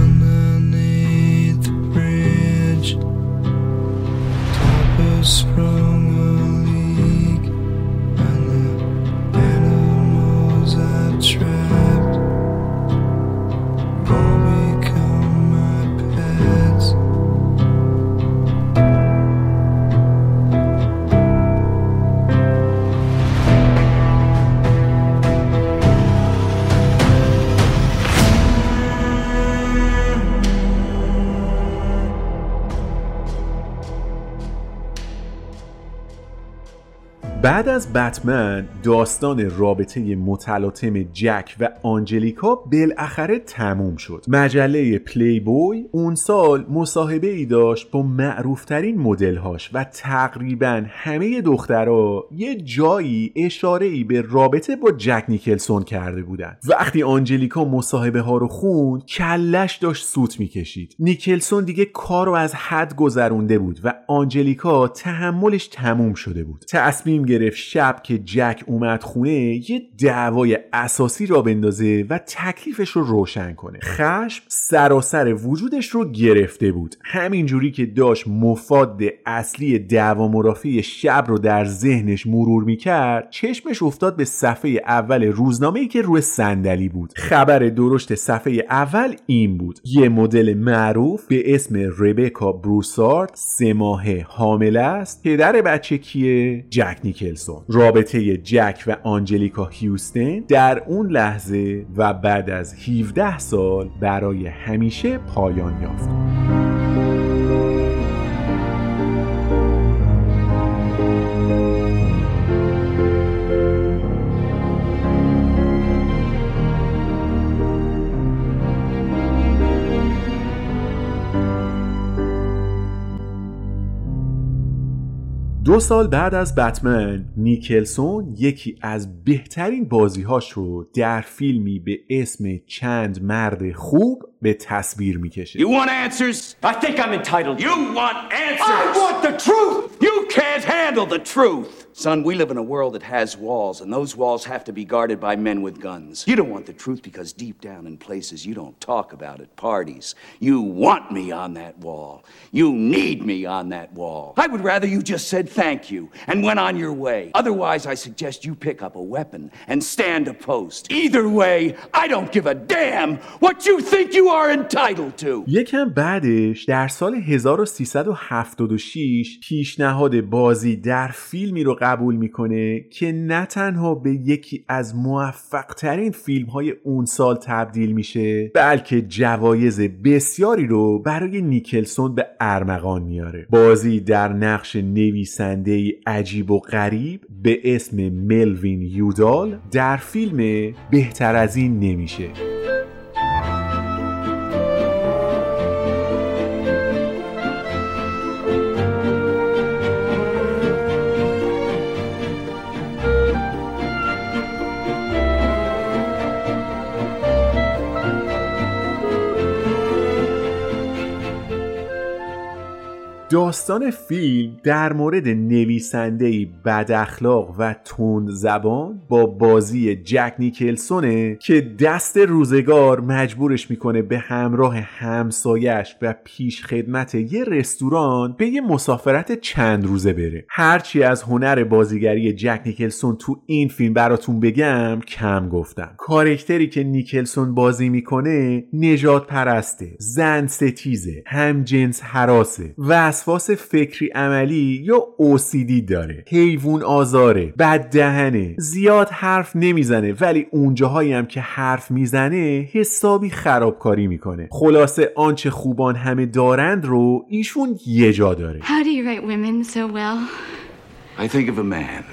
بعد از بتمن داستان رابطه متلاطم جک و آنجلیکا بالاخره تموم شد. مجله پلی بوی اون سال مصاحبه ای داشت با معروفترین مدلهاش و تقریبا همه دخترها یه جایی اشاره ای به رابطه با جک نیکلسون کرده بودن. وقتی آنجلیکا مصاحبه ها رو خوند کلش داشت سوت می‌کشید. نیکلسون دیگه کار رو از حد گذرونده بود و آنجلیکا تحملش تموم شده بود. تصمیم گرفت شب که جک اومد خونه یه دعوای اساسی را بندازه و تکلیفش رو روشن کنه. خشم سراسر وجودش رو گرفته بود. همینجوری که داشت مفاد اصلی دعوا مرافی شب رو در ذهنش مرور می‌کرد چشمش افتاد به صفحه اول روزنامه ای که روی صندلی بود. خبر درشت صفحه اول این بود. یه مدل معروف به اسم ربکا بروسارد سه ماهه حامله است. پدر بچه کیه؟ جک نیکلسون. رابطه جک و آنجلیکا هیوستن در اون لحظه و بعد از 17 سال برای همیشه پایان یافت. دو سال بعد از بتمن نیکلسون یکی از بهترین بازیهاش رو در فیلمی به اسم چند مرد خوب به تصویر میکشه You want answers? I think I'm entitled. You want answers? I want the truth! You can't handle the truth! Son, we live in a world that has walls, and those walls have to be guarded by men with guns. You don't want the truth because deep down in places you don't talk about at parties. You want me on that wall. You need me on that wall. I would rather you just said thank you and went on your way. Otherwise, I suggest you pick up a weapon and stand a post. Either way, I don't give a damn what you think you are entitled to. یکم بعدش در سال 1376 پیشنهاد بازی در فیلمی رو قبول می‌کنه که نه تنها به یکی از موفق ترین فیلم های اون سال تبدیل میشه بلکه جوایز بسیاری رو برای نیکلسون به ارمغان میاره بازی در نقش نویسنده عجیب و غریب به اسم ملوین یودال در فیلم بهتر از این نمیشه داستان فیلم در مورد نویسنده بد اخلاق و تند زبان با بازی جک نیکلسونه که دست روزگار مجبورش می‌کنه به همراه همسایش و پیش خدمت یه رستوران به یه مسافرت چند روزه بره. هرچی از هنر بازیگری جک نیکلسون تو این فیلم براتون بگم کم گفتم. کارکتری که نیکلسون بازی می‌کنه نجات پرسته زن ستیزه هم جنس حراسه وسواس فکری عملی یا اوسیدی داره. حیوان آزاره بد دهنه زیاد حرف نمی‌زنه ولی اونجاهایی هم که حرف می‌زنه حسابی خرابکاری می‌کنه. خلاصه آنچه خوبان همه دارند رو ایشون یه جا داره. How do you women so well? I think of a man,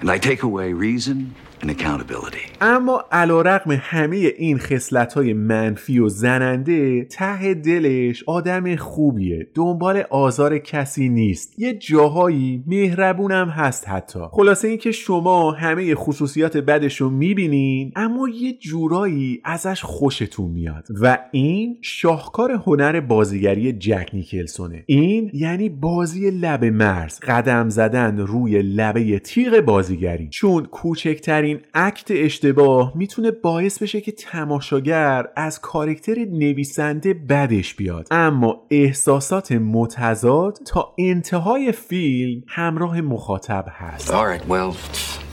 and I take away reason and accountability. اما علا رقم همه این خصلت های منفی و زننده ته دلش آدم خوبیه. دنبال آزار کسی نیست. یه جاهایی مهربونم هست حتی. خلاصه اینکه شما همه خصوصیات بدش رو می‌بینین اما یه جورایی ازش خوشتون میاد. و این شاهکار هنر بازیگری جک نیکلسونه. این یعنی بازی لب مرز قدم زدن روی لبه تیغ بازیگری. چون کوچکترین اکت اشتباه می‌تونه باعث بشه که تماشاگر از کارکتر نویسنده بدش بیاد اما احساسات متضاد تا انتهای فیلم همراه مخاطب هست All right, well,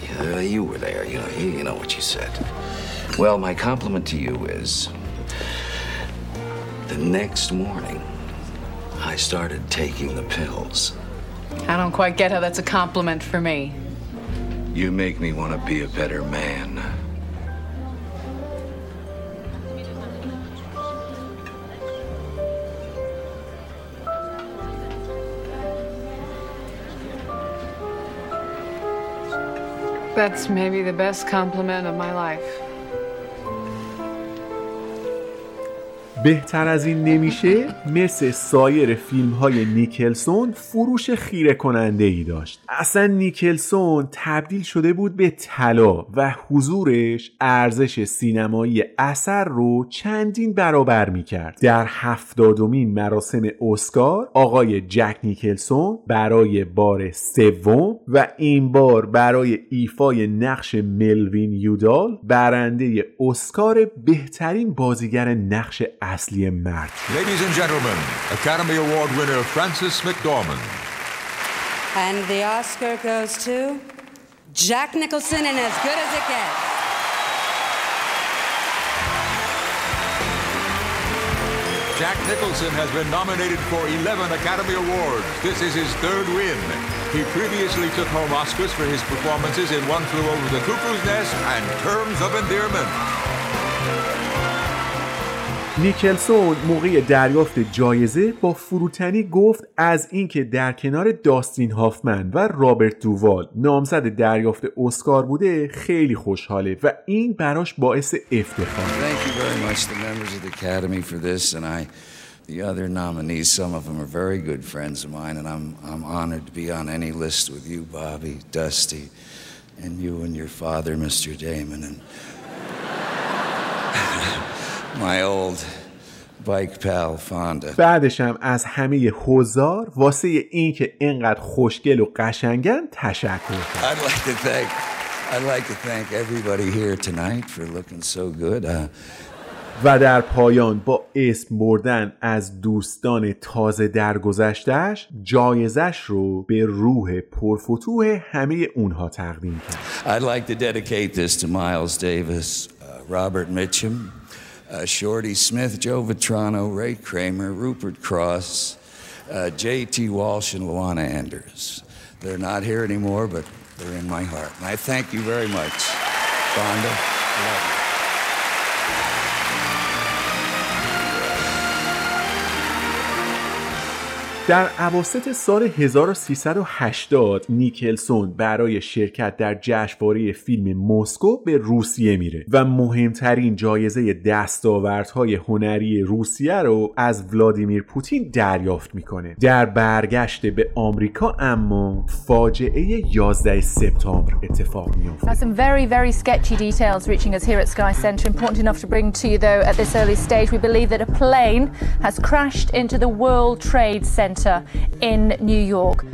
yeah, you were there. You know, you, you know what you said. Well, my compliment to you is the next morning I started taking the pills. I don't quite get how that's a compliment for me. You make me want to be a better man. That's maybe the best compliment of my life. بهتر از این نمیشه مثل سایر فیلم های نیکلسون فروش خیره کننده ای داشت. اصلا نیکلسون تبدیل شده بود به طلا و حضورش ارزش سینمایی اثر رو چندین برابر می‌کرد. در هفتادمین مراسم اسکار آقای جک نیکلسون برای بار سوم و این بار برای ایفای نقش ملوین یودال برنده اسکار بهترین بازیگر نقش اصلی مرد Ladies and gentlemen, Academy Award winner Francis McDormand. And the Oscar goes to Jack Nicholson in As Good as It Gets. Jack Nicholson has been nominated for 11 Academy Awards. This is his third win. He previously took home Oscars for his performances in One Flew Over the Cuckoo's Nest and Terms of Endearment. نیکلسون موقع دریافت جایزه با فروتنی گفت از اینکه در کنار داستین هافمن و رابرت دووال نامزد دریافت اسکار بوده خیلی خوشحاله و این براش باعث افتخار Thank you very much, the members of the Academy, for this, and I, the other nominees. Some of them are very good friends of mine, and I'm I'm honored to be on any list with you, Bobby, Dusty, and you and your father, Mr. Damon, and my old bike pal Fonda. بعدش هم از همه حضار واسه اینکه اینقدر خوشگل و قشنگن تشکر کرد I'd like to thank I'd like to thank everybody here tonight for looking so good. Uh, و در پایان با اسم بردن از دوستان تازه درگذشتش جایزش رو به روح پرفتوح همه اونها تقدیم کرد I'd like to dedicate this to Miles Davis, uh, Robert Mitchum, uh, Shorty Smith, Joe Vitrano, Ray Kramer, Rupert Cross, uh, J.T. Walsh, and Luana Anders. They're not here anymore, but they're in my heart. And I thank you very much. Fonda, در اواسط سال 1380 نیکلسون برای شرکت در جشنواره فیلم مسکو به روسیه میره و مهمترین جایزه دستاوردهای هنری روسیه رو از ولادیمیر پوتین دریافت می‌کنه. در برگشت به آمریکا اما فاجعه 11 سپتامبر اتفاق می افته. Some very very sketchy details reaching us here at Sky Center important enough to bring to you though at this early stage we believe that a plane has crashed into the World Trade Center. Center in New York.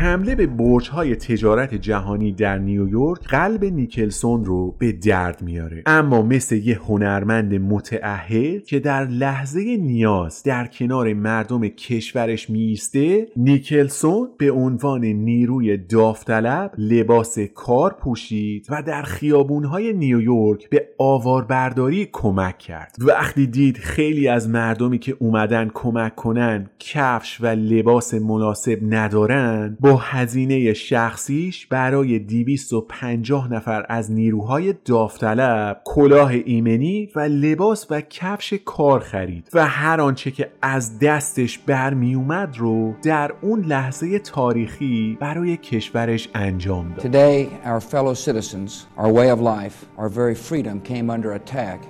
حمله به برج های تجارت جهانی در نیویورک قلب نیکلسون رو به درد میاره. اما مثل یه هنرمند متعهد که در لحظه نیاز در کنار مردم کشورش میسته نیکلسون به عنوان نیروی داوطلب لباس کار پوشید و در خیابونهای نیویورک به آواربرداری کمک کرد. وقتی دید خیلی از مردمی که اومدن کمک کنن کفش و لباس مناسب ندارن با هزینه شخصیش برای 250 نفر از نیروهای داوطلب کلاه ایمنی و لباس و کفش کار خرید و هر آنچه که از دستش برمی اومد رو در اون لحظه تاریخی برای کشورش انجام داد Today, our fellow citizens, our way of life, our very freedom came under attack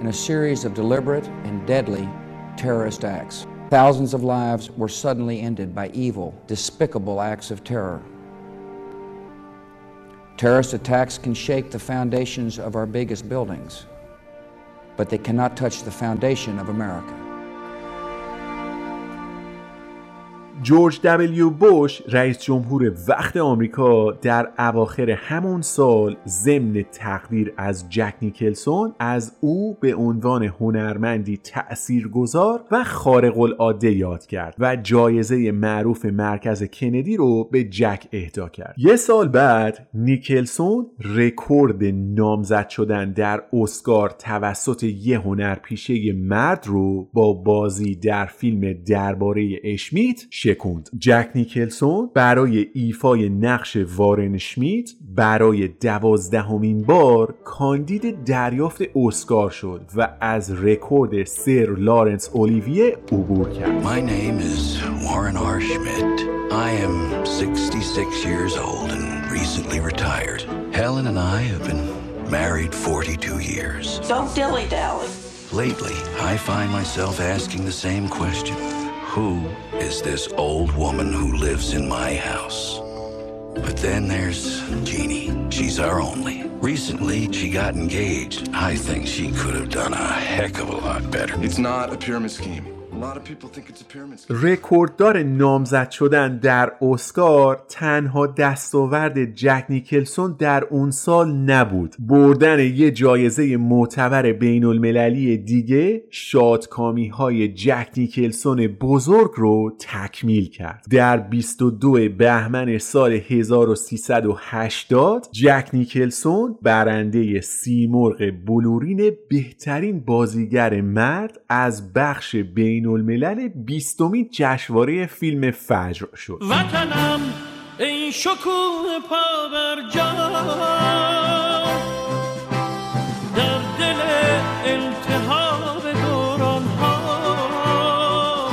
in a series of deliberate and deadly terrorist acts. Thousands of lives were suddenly ended by evil, despicable acts of terror. Terrorist attacks can shake the foundations of our biggest buildings, but they cannot touch the foundation of America. جورج دبلیو بوش رئیس جمهور وقت آمریکا در اواخر همون سال ضمن تقدیر از جک نیکلسون از او به عنوان هنرمندی تأثیرگذار و خارق العاده یاد کرد و جایزه معروف مرکز کندی رو به جک اهدا کرد. یه سال بعد نیکلسون رکورد نامزد شدن در اسکار توسط یه هنرپیشه مرد رو با بازی در فیلم درباره اشمیت شکوند جک نیکلسون برای ایفای نقش وارن اشمیت برای دوازدهمین بار کاندید دریافت اسکار شد و از رکورد سر لارنس اولیویه عبور کرد My name is Warren R. Schmidt. I am 66 years old and recently retired. Helen and I have been married 42 years. Don't dilly dally. Lately, I find myself asking the same question Who is this old woman who lives in my house? But then there's Jeannie. She's our only. Recently, she got engaged. I think she could have done a heck of a lot better. It's not a pyramid scheme. رکورددار نامزد شدن در اسکار تنها دستاورد جک نیکلسون در اون سال نبود. بردن یه جایزه معتبر بین المللی دیگه شادکامی های جک نیکلسون بزرگ رو تکمیل کرد. در 22 بهمن سال 1380 جک نیکلسون برنده سیمرغ بلورین بهترین بازیگر مرد از بخش بین الملل بیستمین جشنواره فیلم فجر شد. وطنم ای شکوه پا بر جا در دل التهاب دوران ها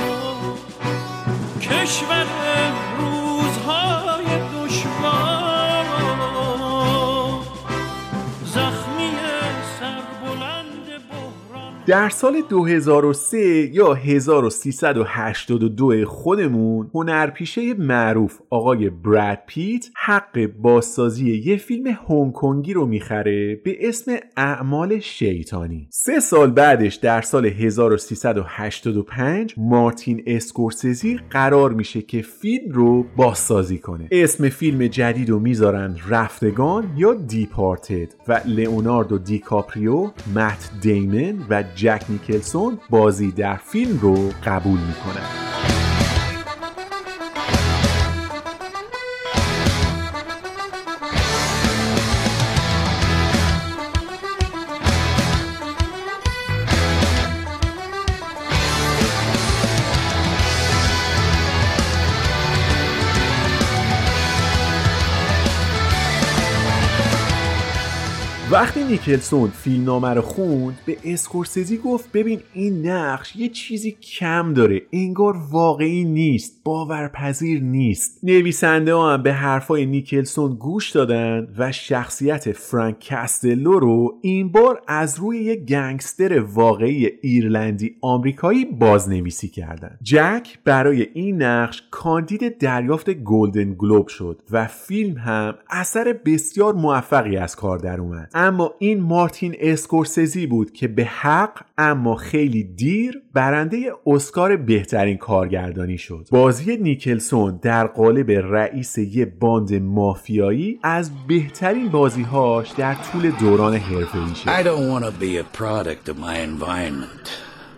کشور در سال 2003 یا 1382 خودمون هنرپیشه معروف آقای براد پیت حق بازسازی یه فیلم هنگکنگی رو می‌خره به اسم اعمال شیطانی. سه سال بعدش در سال 1385 مارتین اسکورسزی قرار میشه که فیلم رو بازسازی کنه. اسم فیلم جدید رو می‌ذارن رفتگان یا دیپارتد و لئوناردو دیکاپریو مت دیمن و جک نیکلسون بازی در فیلم رو قبول می‌کنن وقتی نیکلسون فیلمنامه رو خوند به اسکورسزی گفت ببین این نقش یه چیزی کم داره انگار واقعی نیست باورپذیر نیست. نویسنده ها هم به حرفای نیکلسون گوش دادن و شخصیت فرانک کستلو رو این بار از روی یه گنگستر واقعی ایرلندی آمریکایی بازنویسی کردن. جک برای این نقش کاندید دریافت گلدن گلوب شد و فیلم هم اثر بسیار موفقی از کار در اومد. اما این مارتین اسکورسزی بود که به حق اما خیلی دیر برنده اسکار بهترین کارگردانی شد بازی نیکلسون در قالب رئیس یه باند مافیایی از بهترین بازیهاش در طول دوران حرفه‌ای شد I don't want to be a product of my environment.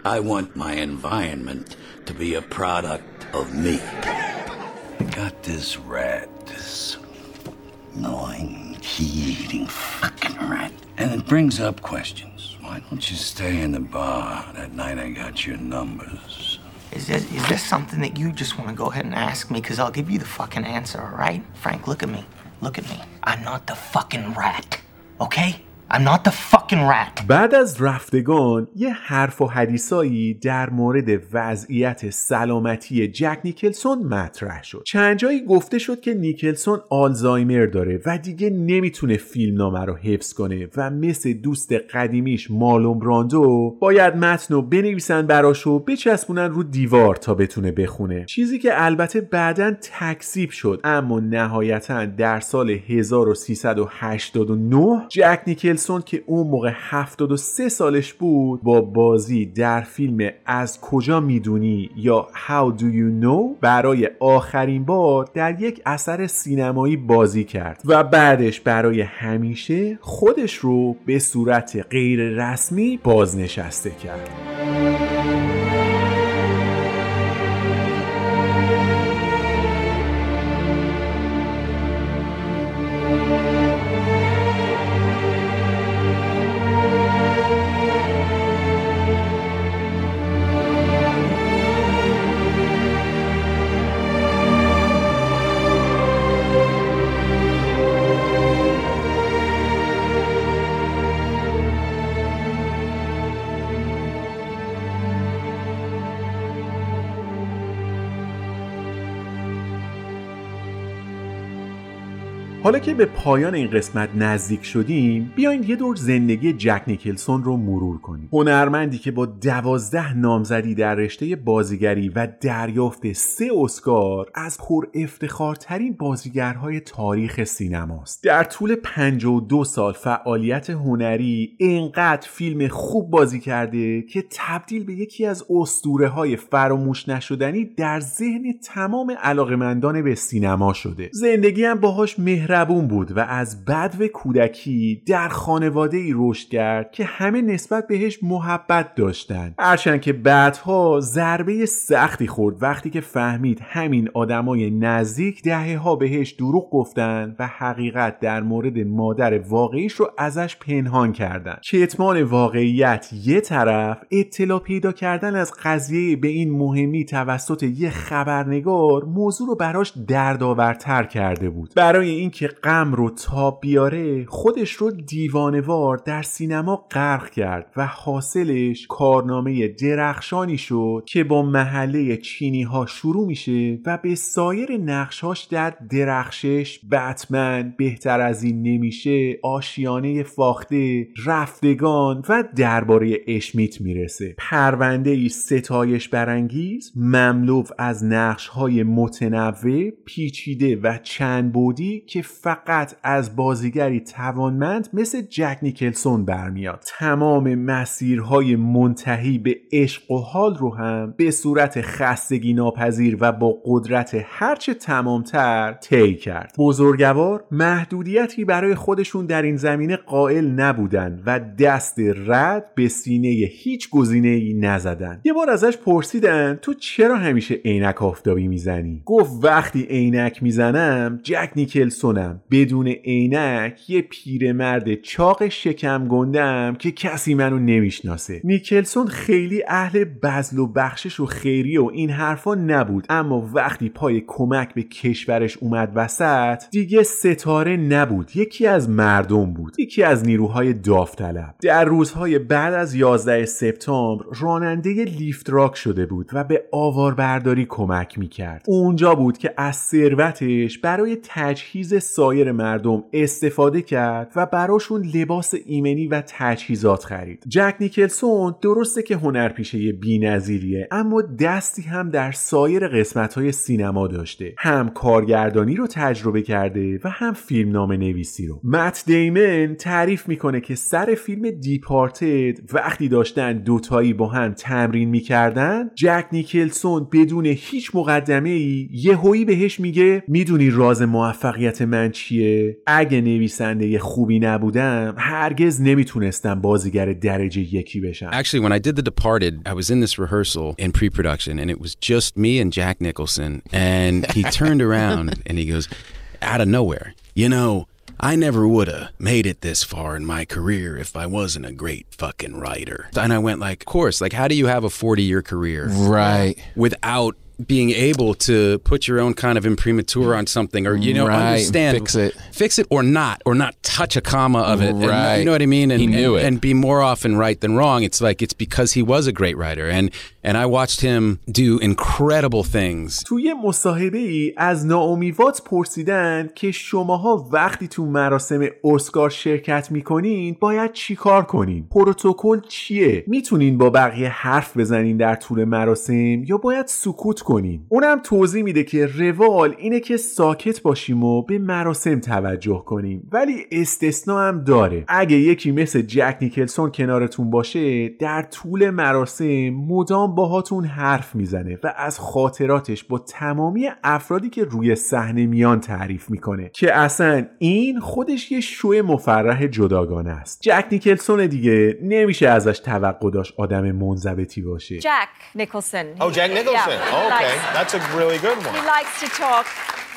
I want my environment to be a product of me. I got this rat, this annoying, key-eating fucking rat. And it brings up questions. Why don't you stay in the bar that night I got your numbers? Is this, is this something that you just want to go ahead and ask me? Because I'll give you the fucking answer, all right? Frank, look at me. Look at me. I'm not the fucking rat, okay? I'm not the fucking rat. بعد از رفتگان یه حرف و حدیثایی در مورد وضعیت سلامتی جک نیکلسون مطرح شد چند جایی گفته شد که نیکلسون آلزایمر داره و دیگه نمی‌تونه فیلمنامه رو حفظ کنه و مثل دوست قدیمیش مالوم براندو باید متن رو بنویسن براش و بچسبونن رو دیوار تا بتونه بخونه چیزی که البته بعدا تکذیب شد اما نهایتا در سال 1389 جک نیکلسون که اون موقع 73 سالش بود با بازی در فیلم از کجا می‌دونی یا How Do You Know برای آخرین بار در یک اثر سینمایی بازی کرد و بعدش برای همیشه خودش رو به صورت غیر رسمی بازنشسته کرد. حالا که به پایان این قسمت نزدیک شدیم بیاین یه دور زندگی جک نیکلسون رو مرور کنیم. هنرمندی که با دوازده نامزدی در رشته بازیگری و دریافت سه اسکار از پر افتخارترین بازیگرهای تاریخ سینماست. در طول 52 سال فعالیت هنری اینقدر فیلم خوب بازی کرده که تبدیل به یکی از اسطوره های فراموش نشدنی در ذهن تمام علاقمندان به سینما شده. زندگی هم باهاش مهربون بود و از بدو کودکی در خانواده ای رشد کرد که همه نسبت بهش محبت داشتند. هرچند که بعدها ضربه سختی خورد وقتی که فهمید همین آدمای نزدیک دهه ها بهش دروغ گفتن و حقیقت در مورد مادر واقعیش رو ازش پنهان کردن کتمان واقعیت یه طرف اطلاع پیدا کردن از قضیه به این مهمی توسط یه خبرنگار موضوع رو براش دردآورتر کرده بود. برای اینکه غم رو تاب بیاره خودش رو دیوانوار در سینما غرق کرد و حاصلش کارنامه درخشانی شد که با محله چینی ها شروع میشه و به سایر نقشاش در درخشش بتمن بهتر از این نمیشه آشیانه فاخته رفتگان و درباره اشمیت می‌رسه. پرونده ای ستایش برانگیز مملو از نقش های متنوع پیچیده و چند بودی که فقط از بازیگری توانمند مثل جک نیکلسون برمیاد. تمام مسیرهای منتهی به عشق و حال رو هم به صورت خستگی ناپذیر و با قدرت هرچه تمامتر طی کرد. بزرگوار محدودیتی برای خودشون در این زمینه قائل نبودن و دست رد به سینه هیچ گزینه ای نزدن. یه بار ازش پرسیدن تو چرا همیشه عینک آفتابی می‌زنی؟ گفت وقتی عینک می‌زنم جک نیکلسونم بدون عینک یه پیرمرد چاق شکم گندم که کسی منو نمی‌شناسه. نیکلسون خیلی اهل بزل و بخشش و خیری و این حرفا نبود. اما وقتی پای کمک به کشورش اومد وسط دیگه ستاره نبود. یکی از مردم بود. یکی از نیروهای داوطلب. در روزهای بعد از 11 سپتامبر راننده لیفت راک شده بود و به آواربرداری کمک می‌کرد. اونجا بود که از ثروتش برای تجهیز سایر مردم استفاده کرد و براشون لباس ایمنی و تجهیزات خرید. جک نیکلسون درسته که هنرپیشه بی‌نظیریه اما دستی هم در سایر قسمت‌های سینما داشته. هم کارگردانی رو تجربه کرده و هم فیلمنامه نویسی رو. مت دیمن تعریف می‌کنه که سر فیلم دیپارتد وقتی داشتن دوتایی با هم تمرین می‌کردن جک نیکلسون بدون هیچ مقدمه ای یهویی بهش میگه می‌دونی راز موفقیت من چیه اگه نویسنده خوبی نبودم هرگز نمیتونستم بازیگر درجه یکی بشم Actually, when I did The Departed, I was in this rehearsal in pre production, and it was just me and Jack Nicholson. And he turned around and he goes, out of nowhere, you know, I never would have made it this far in my career if I wasn't a great fucking writer. And I went like, of course, like how do you have a 40 year career? Right. Without being able to put your own kind of imprimatur on something or you know Right, understand fix it. fix it or not or not touch a comma of it And, Right. you know what i mean and, He knew and, it. and be more often right than wrong it's like it's because he was a great writer and and i watched him do incredible things. توی مصاحبه ای از ناومی واتس پرسیدن که شماها وقتی تو مراسم اسکار شرکت می‌کنین باید چیکار کنین؟ پروتکل چیه؟ می‌تونین با بقیه حرف بزنین در طول مراسم یا باید سکوت کنین؟ اونم توضیح میده که روال اینه که ساکت باشیم و به مراسم توجه کنیم. ولی استثنا هم داره. اگه یکی مثل جک نیکلسون کنارتون باشه در طول مراسم مدام باهاتون حرف می‌زنه و از خاطراتش با تمامی افرادی که روی صحنه میان تعریف می‌کنه که اصلا این خودش یه شو مفرح جداگانه است جک نیکلسون دیگه نمیشه ازش توقع داشت آدم منضبطی باشه Jack Nicholson. Oh, Jack Nicholson. Yeah, oh, he okay. likes- That's a really good one. He likes to talk.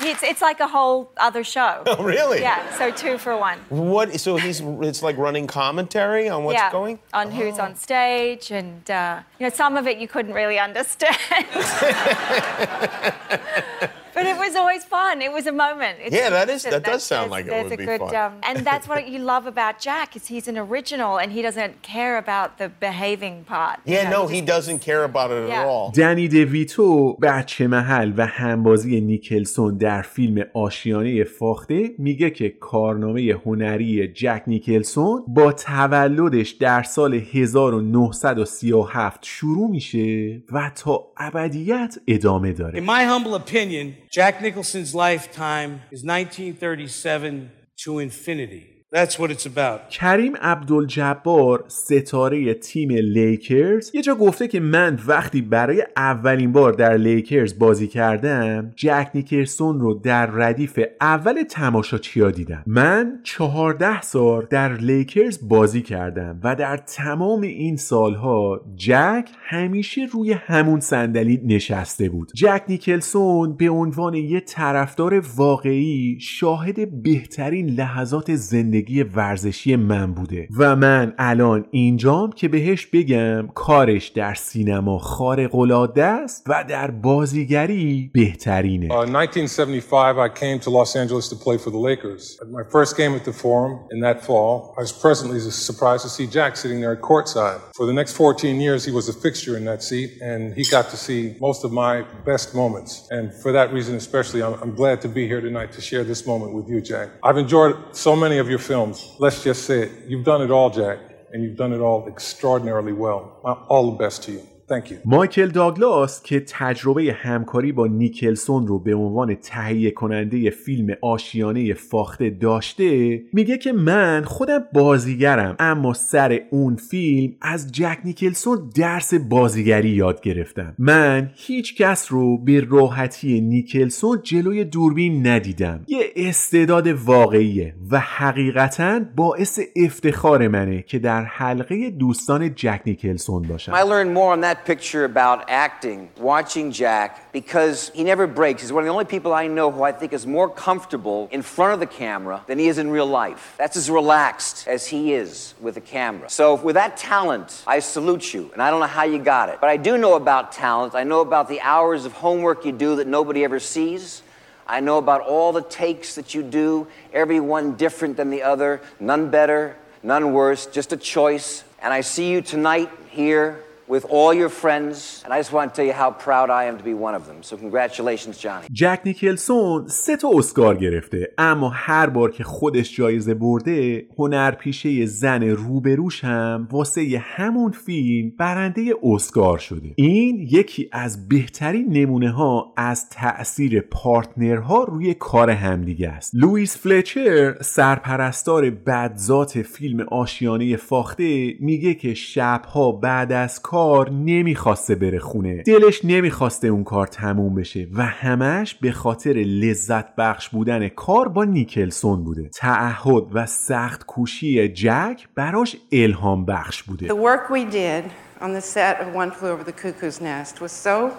It's, it's like a whole other show. Oh, really? Yeah, so two for one. What? So he's it's like running commentary on what's yeah, going. on who's on stage, and uh, you know some of it you couldn't really understand. but it was always fun. It was a moment. It's Yeah, that is- listen, that does sound like it there's would a be good, fun. Um, and that's what you love about Jack is he's an original and he doesn't care about the behaving part. you Yeah, know, no, he he just- doesn't care about it Yeah. at all. دنی دویتو بچه محل و همبازی نیکلسون در فیلم آشیانه فاخته میگه که کارنامه هنری جک نیکلسون با تولدش در سال 1937 شروع میشه و تا ابدیت ادامه داره In my humble opinion, Jack Nicholson's lifetime is 1937 to infinity. That's what it's about. کریم عبدالجبار ستاره تیم لیکرز. یه جا گفته که من وقتی برای اولین بار در لیکرز بازی کردم جک نیکلسون رو در ردیف اول تماشاچیا دیدم؟ من چهارده سال در لیکرز بازی کردم و در تمام این سالها جک همیشه روی همون صندلی نشسته بود. جک نیکلسون به عنوان یه طرفدار واقعی شاهد بهترین لحظات زندگی ورزشی من بوده و من الان اینجام که بهش بگم کارش در سینما خارق العاده است و در بازیگری بهترینه Uh, in 1975, I came to Los Angeles to play for the Lakers. At my first game at the Forum in that fall, I was pleasantly surprised to see Jack sitting there at courtside. For the next 14 years, he was a fixture in that seat, and he got to see most of my best moments. And for that reason, especially, I'm, I'm glad to be here tonight to share this moment with you, Jack. I've enjoyed so many of your films. Let's just say it. You've done it all, Jack, and you've done it all extraordinarily well. All the best to you. Thank you. مایکل داگلاس که تجربه همکاری با نیکلسون رو به عنوان تهیه کننده فیلم آشیانه فاخته داشته میگه که من خودم بازیگرم اما سر اون فیلم از جک نیکلسون درس بازیگری یاد گرفتم. من هیچ کس رو به راحتی نیکلسون جلوی دوربین ندیدم. یه استعداد واقعیه و حقیقتا باعث افتخار منه که در حلقه دوستان جک نیکلسون باشم. I picture about acting, watching Jack, because he never breaks. He's one of the only people I know who I think is more comfortable in front of the camera than he is in real life. That's as relaxed as he is with the camera. So, with that talent, I salute you, and I don't know how you got it. But I do know about talent. I know about the hours of homework you do that nobody ever sees. I know about all the takes that you do, every one different than the other, none better, none worse, just a choice. And I see you tonight here with all your friends, and I just want to tell you how proud I am to be one of them. So, congratulations, Johnny. جک نیکلسون سه تا اسکار گرفته اما هر بار که خودش جایزه برده هنرپیشه زن روبروش هم واسه همون فیلم برنده اسکار شده این یکی از بهترین نمونه ها از تأثیر پارتنرها روی کار همدیگه است لوئیس فلچر سرپرستار بدذات فیلم آشیانه فاخته میگه که شبها بعد از کار نمی‌خواسته بره خونه دلش نمی‌خواسته اون کار تموم بشه و همش به خاطر لذت بخش بودن کار با نیکلسون بوده تعهد و سخت کوشی جک براش الهام بخش بوده The work we did on the set of One Flew Over the Cuckoo's Nest was so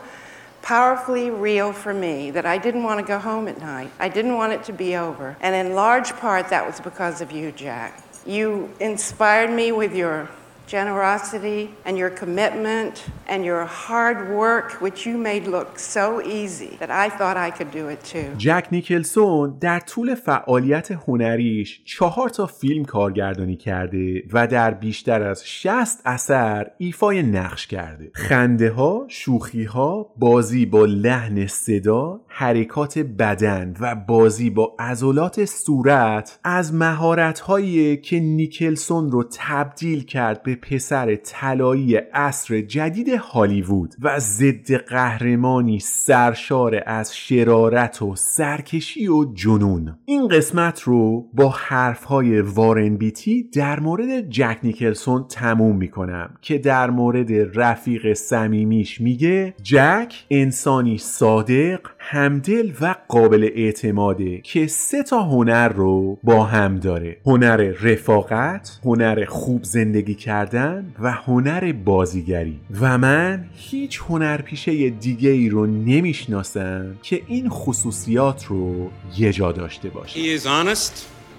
powerfully real for me that I didn't want to go home at night. I didn't want it to be over. And in large part, that was because of you, Jack. You inspired me with your generosity and your commitment and your hard work, which you made look so easy that I thought I could do it too. جک نیکلسون در طول فعالیت هنریش چهار تا فیلم کارگردانی کرده و در بیشتر از 60 اثر ایفای نقش کرده خنده ها، شوخی ها، بازی با لحن صدا، حرکات بدن و بازی با عضلات صورت از مهارت هایی که نیکلسون رو تبدیل کرد به پسر طلایی عصر جدید هالیوود و ضد قهرمانی سرشار از شرارت و سرکشی و جنون. این قسمت رو با حرفهای وارن بیتی در مورد جک نیکلسون تموم می‌کنم که در مورد رفیق صمیمیش میگه جک انسانی صادق همدل و قابل اعتماده که سه تا هنر رو با هم داره. هنر رفاقت هنر خوب زندگی کردن و هنر بازیگری. و من هیچ هنرپیشه دیگه ای رو نمی‌شناسم که این خصوصیات رو یه جا داشته باشه. He is honest,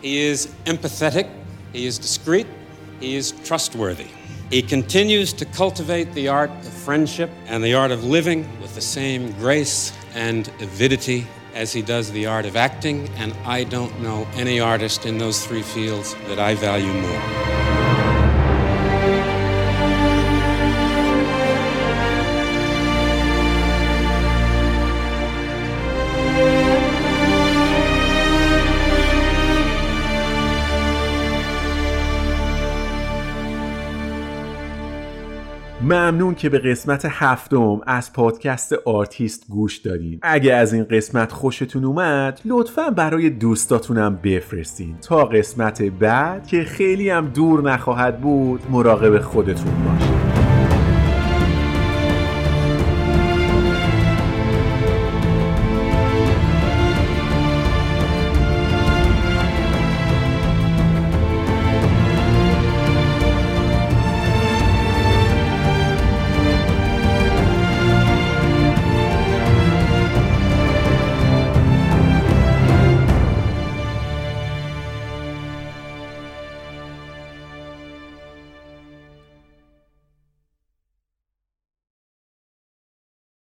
he is empathetic, he is discreet, he is trustworthy. He continues to cultivate the art of friendship and the art of living with the same grace and avidity as he does the art of acting, and I don't know any artist in those three fields that I value more. ممنون که به قسمت هفتم از پادکست آرتیست گوش دادین. اگه از این قسمت خوشتون اومد لطفا برای دوستاتونم بفرستین. تا قسمت بعد که خیلی هم دور نخواهد بود مراقب خودتون باشین.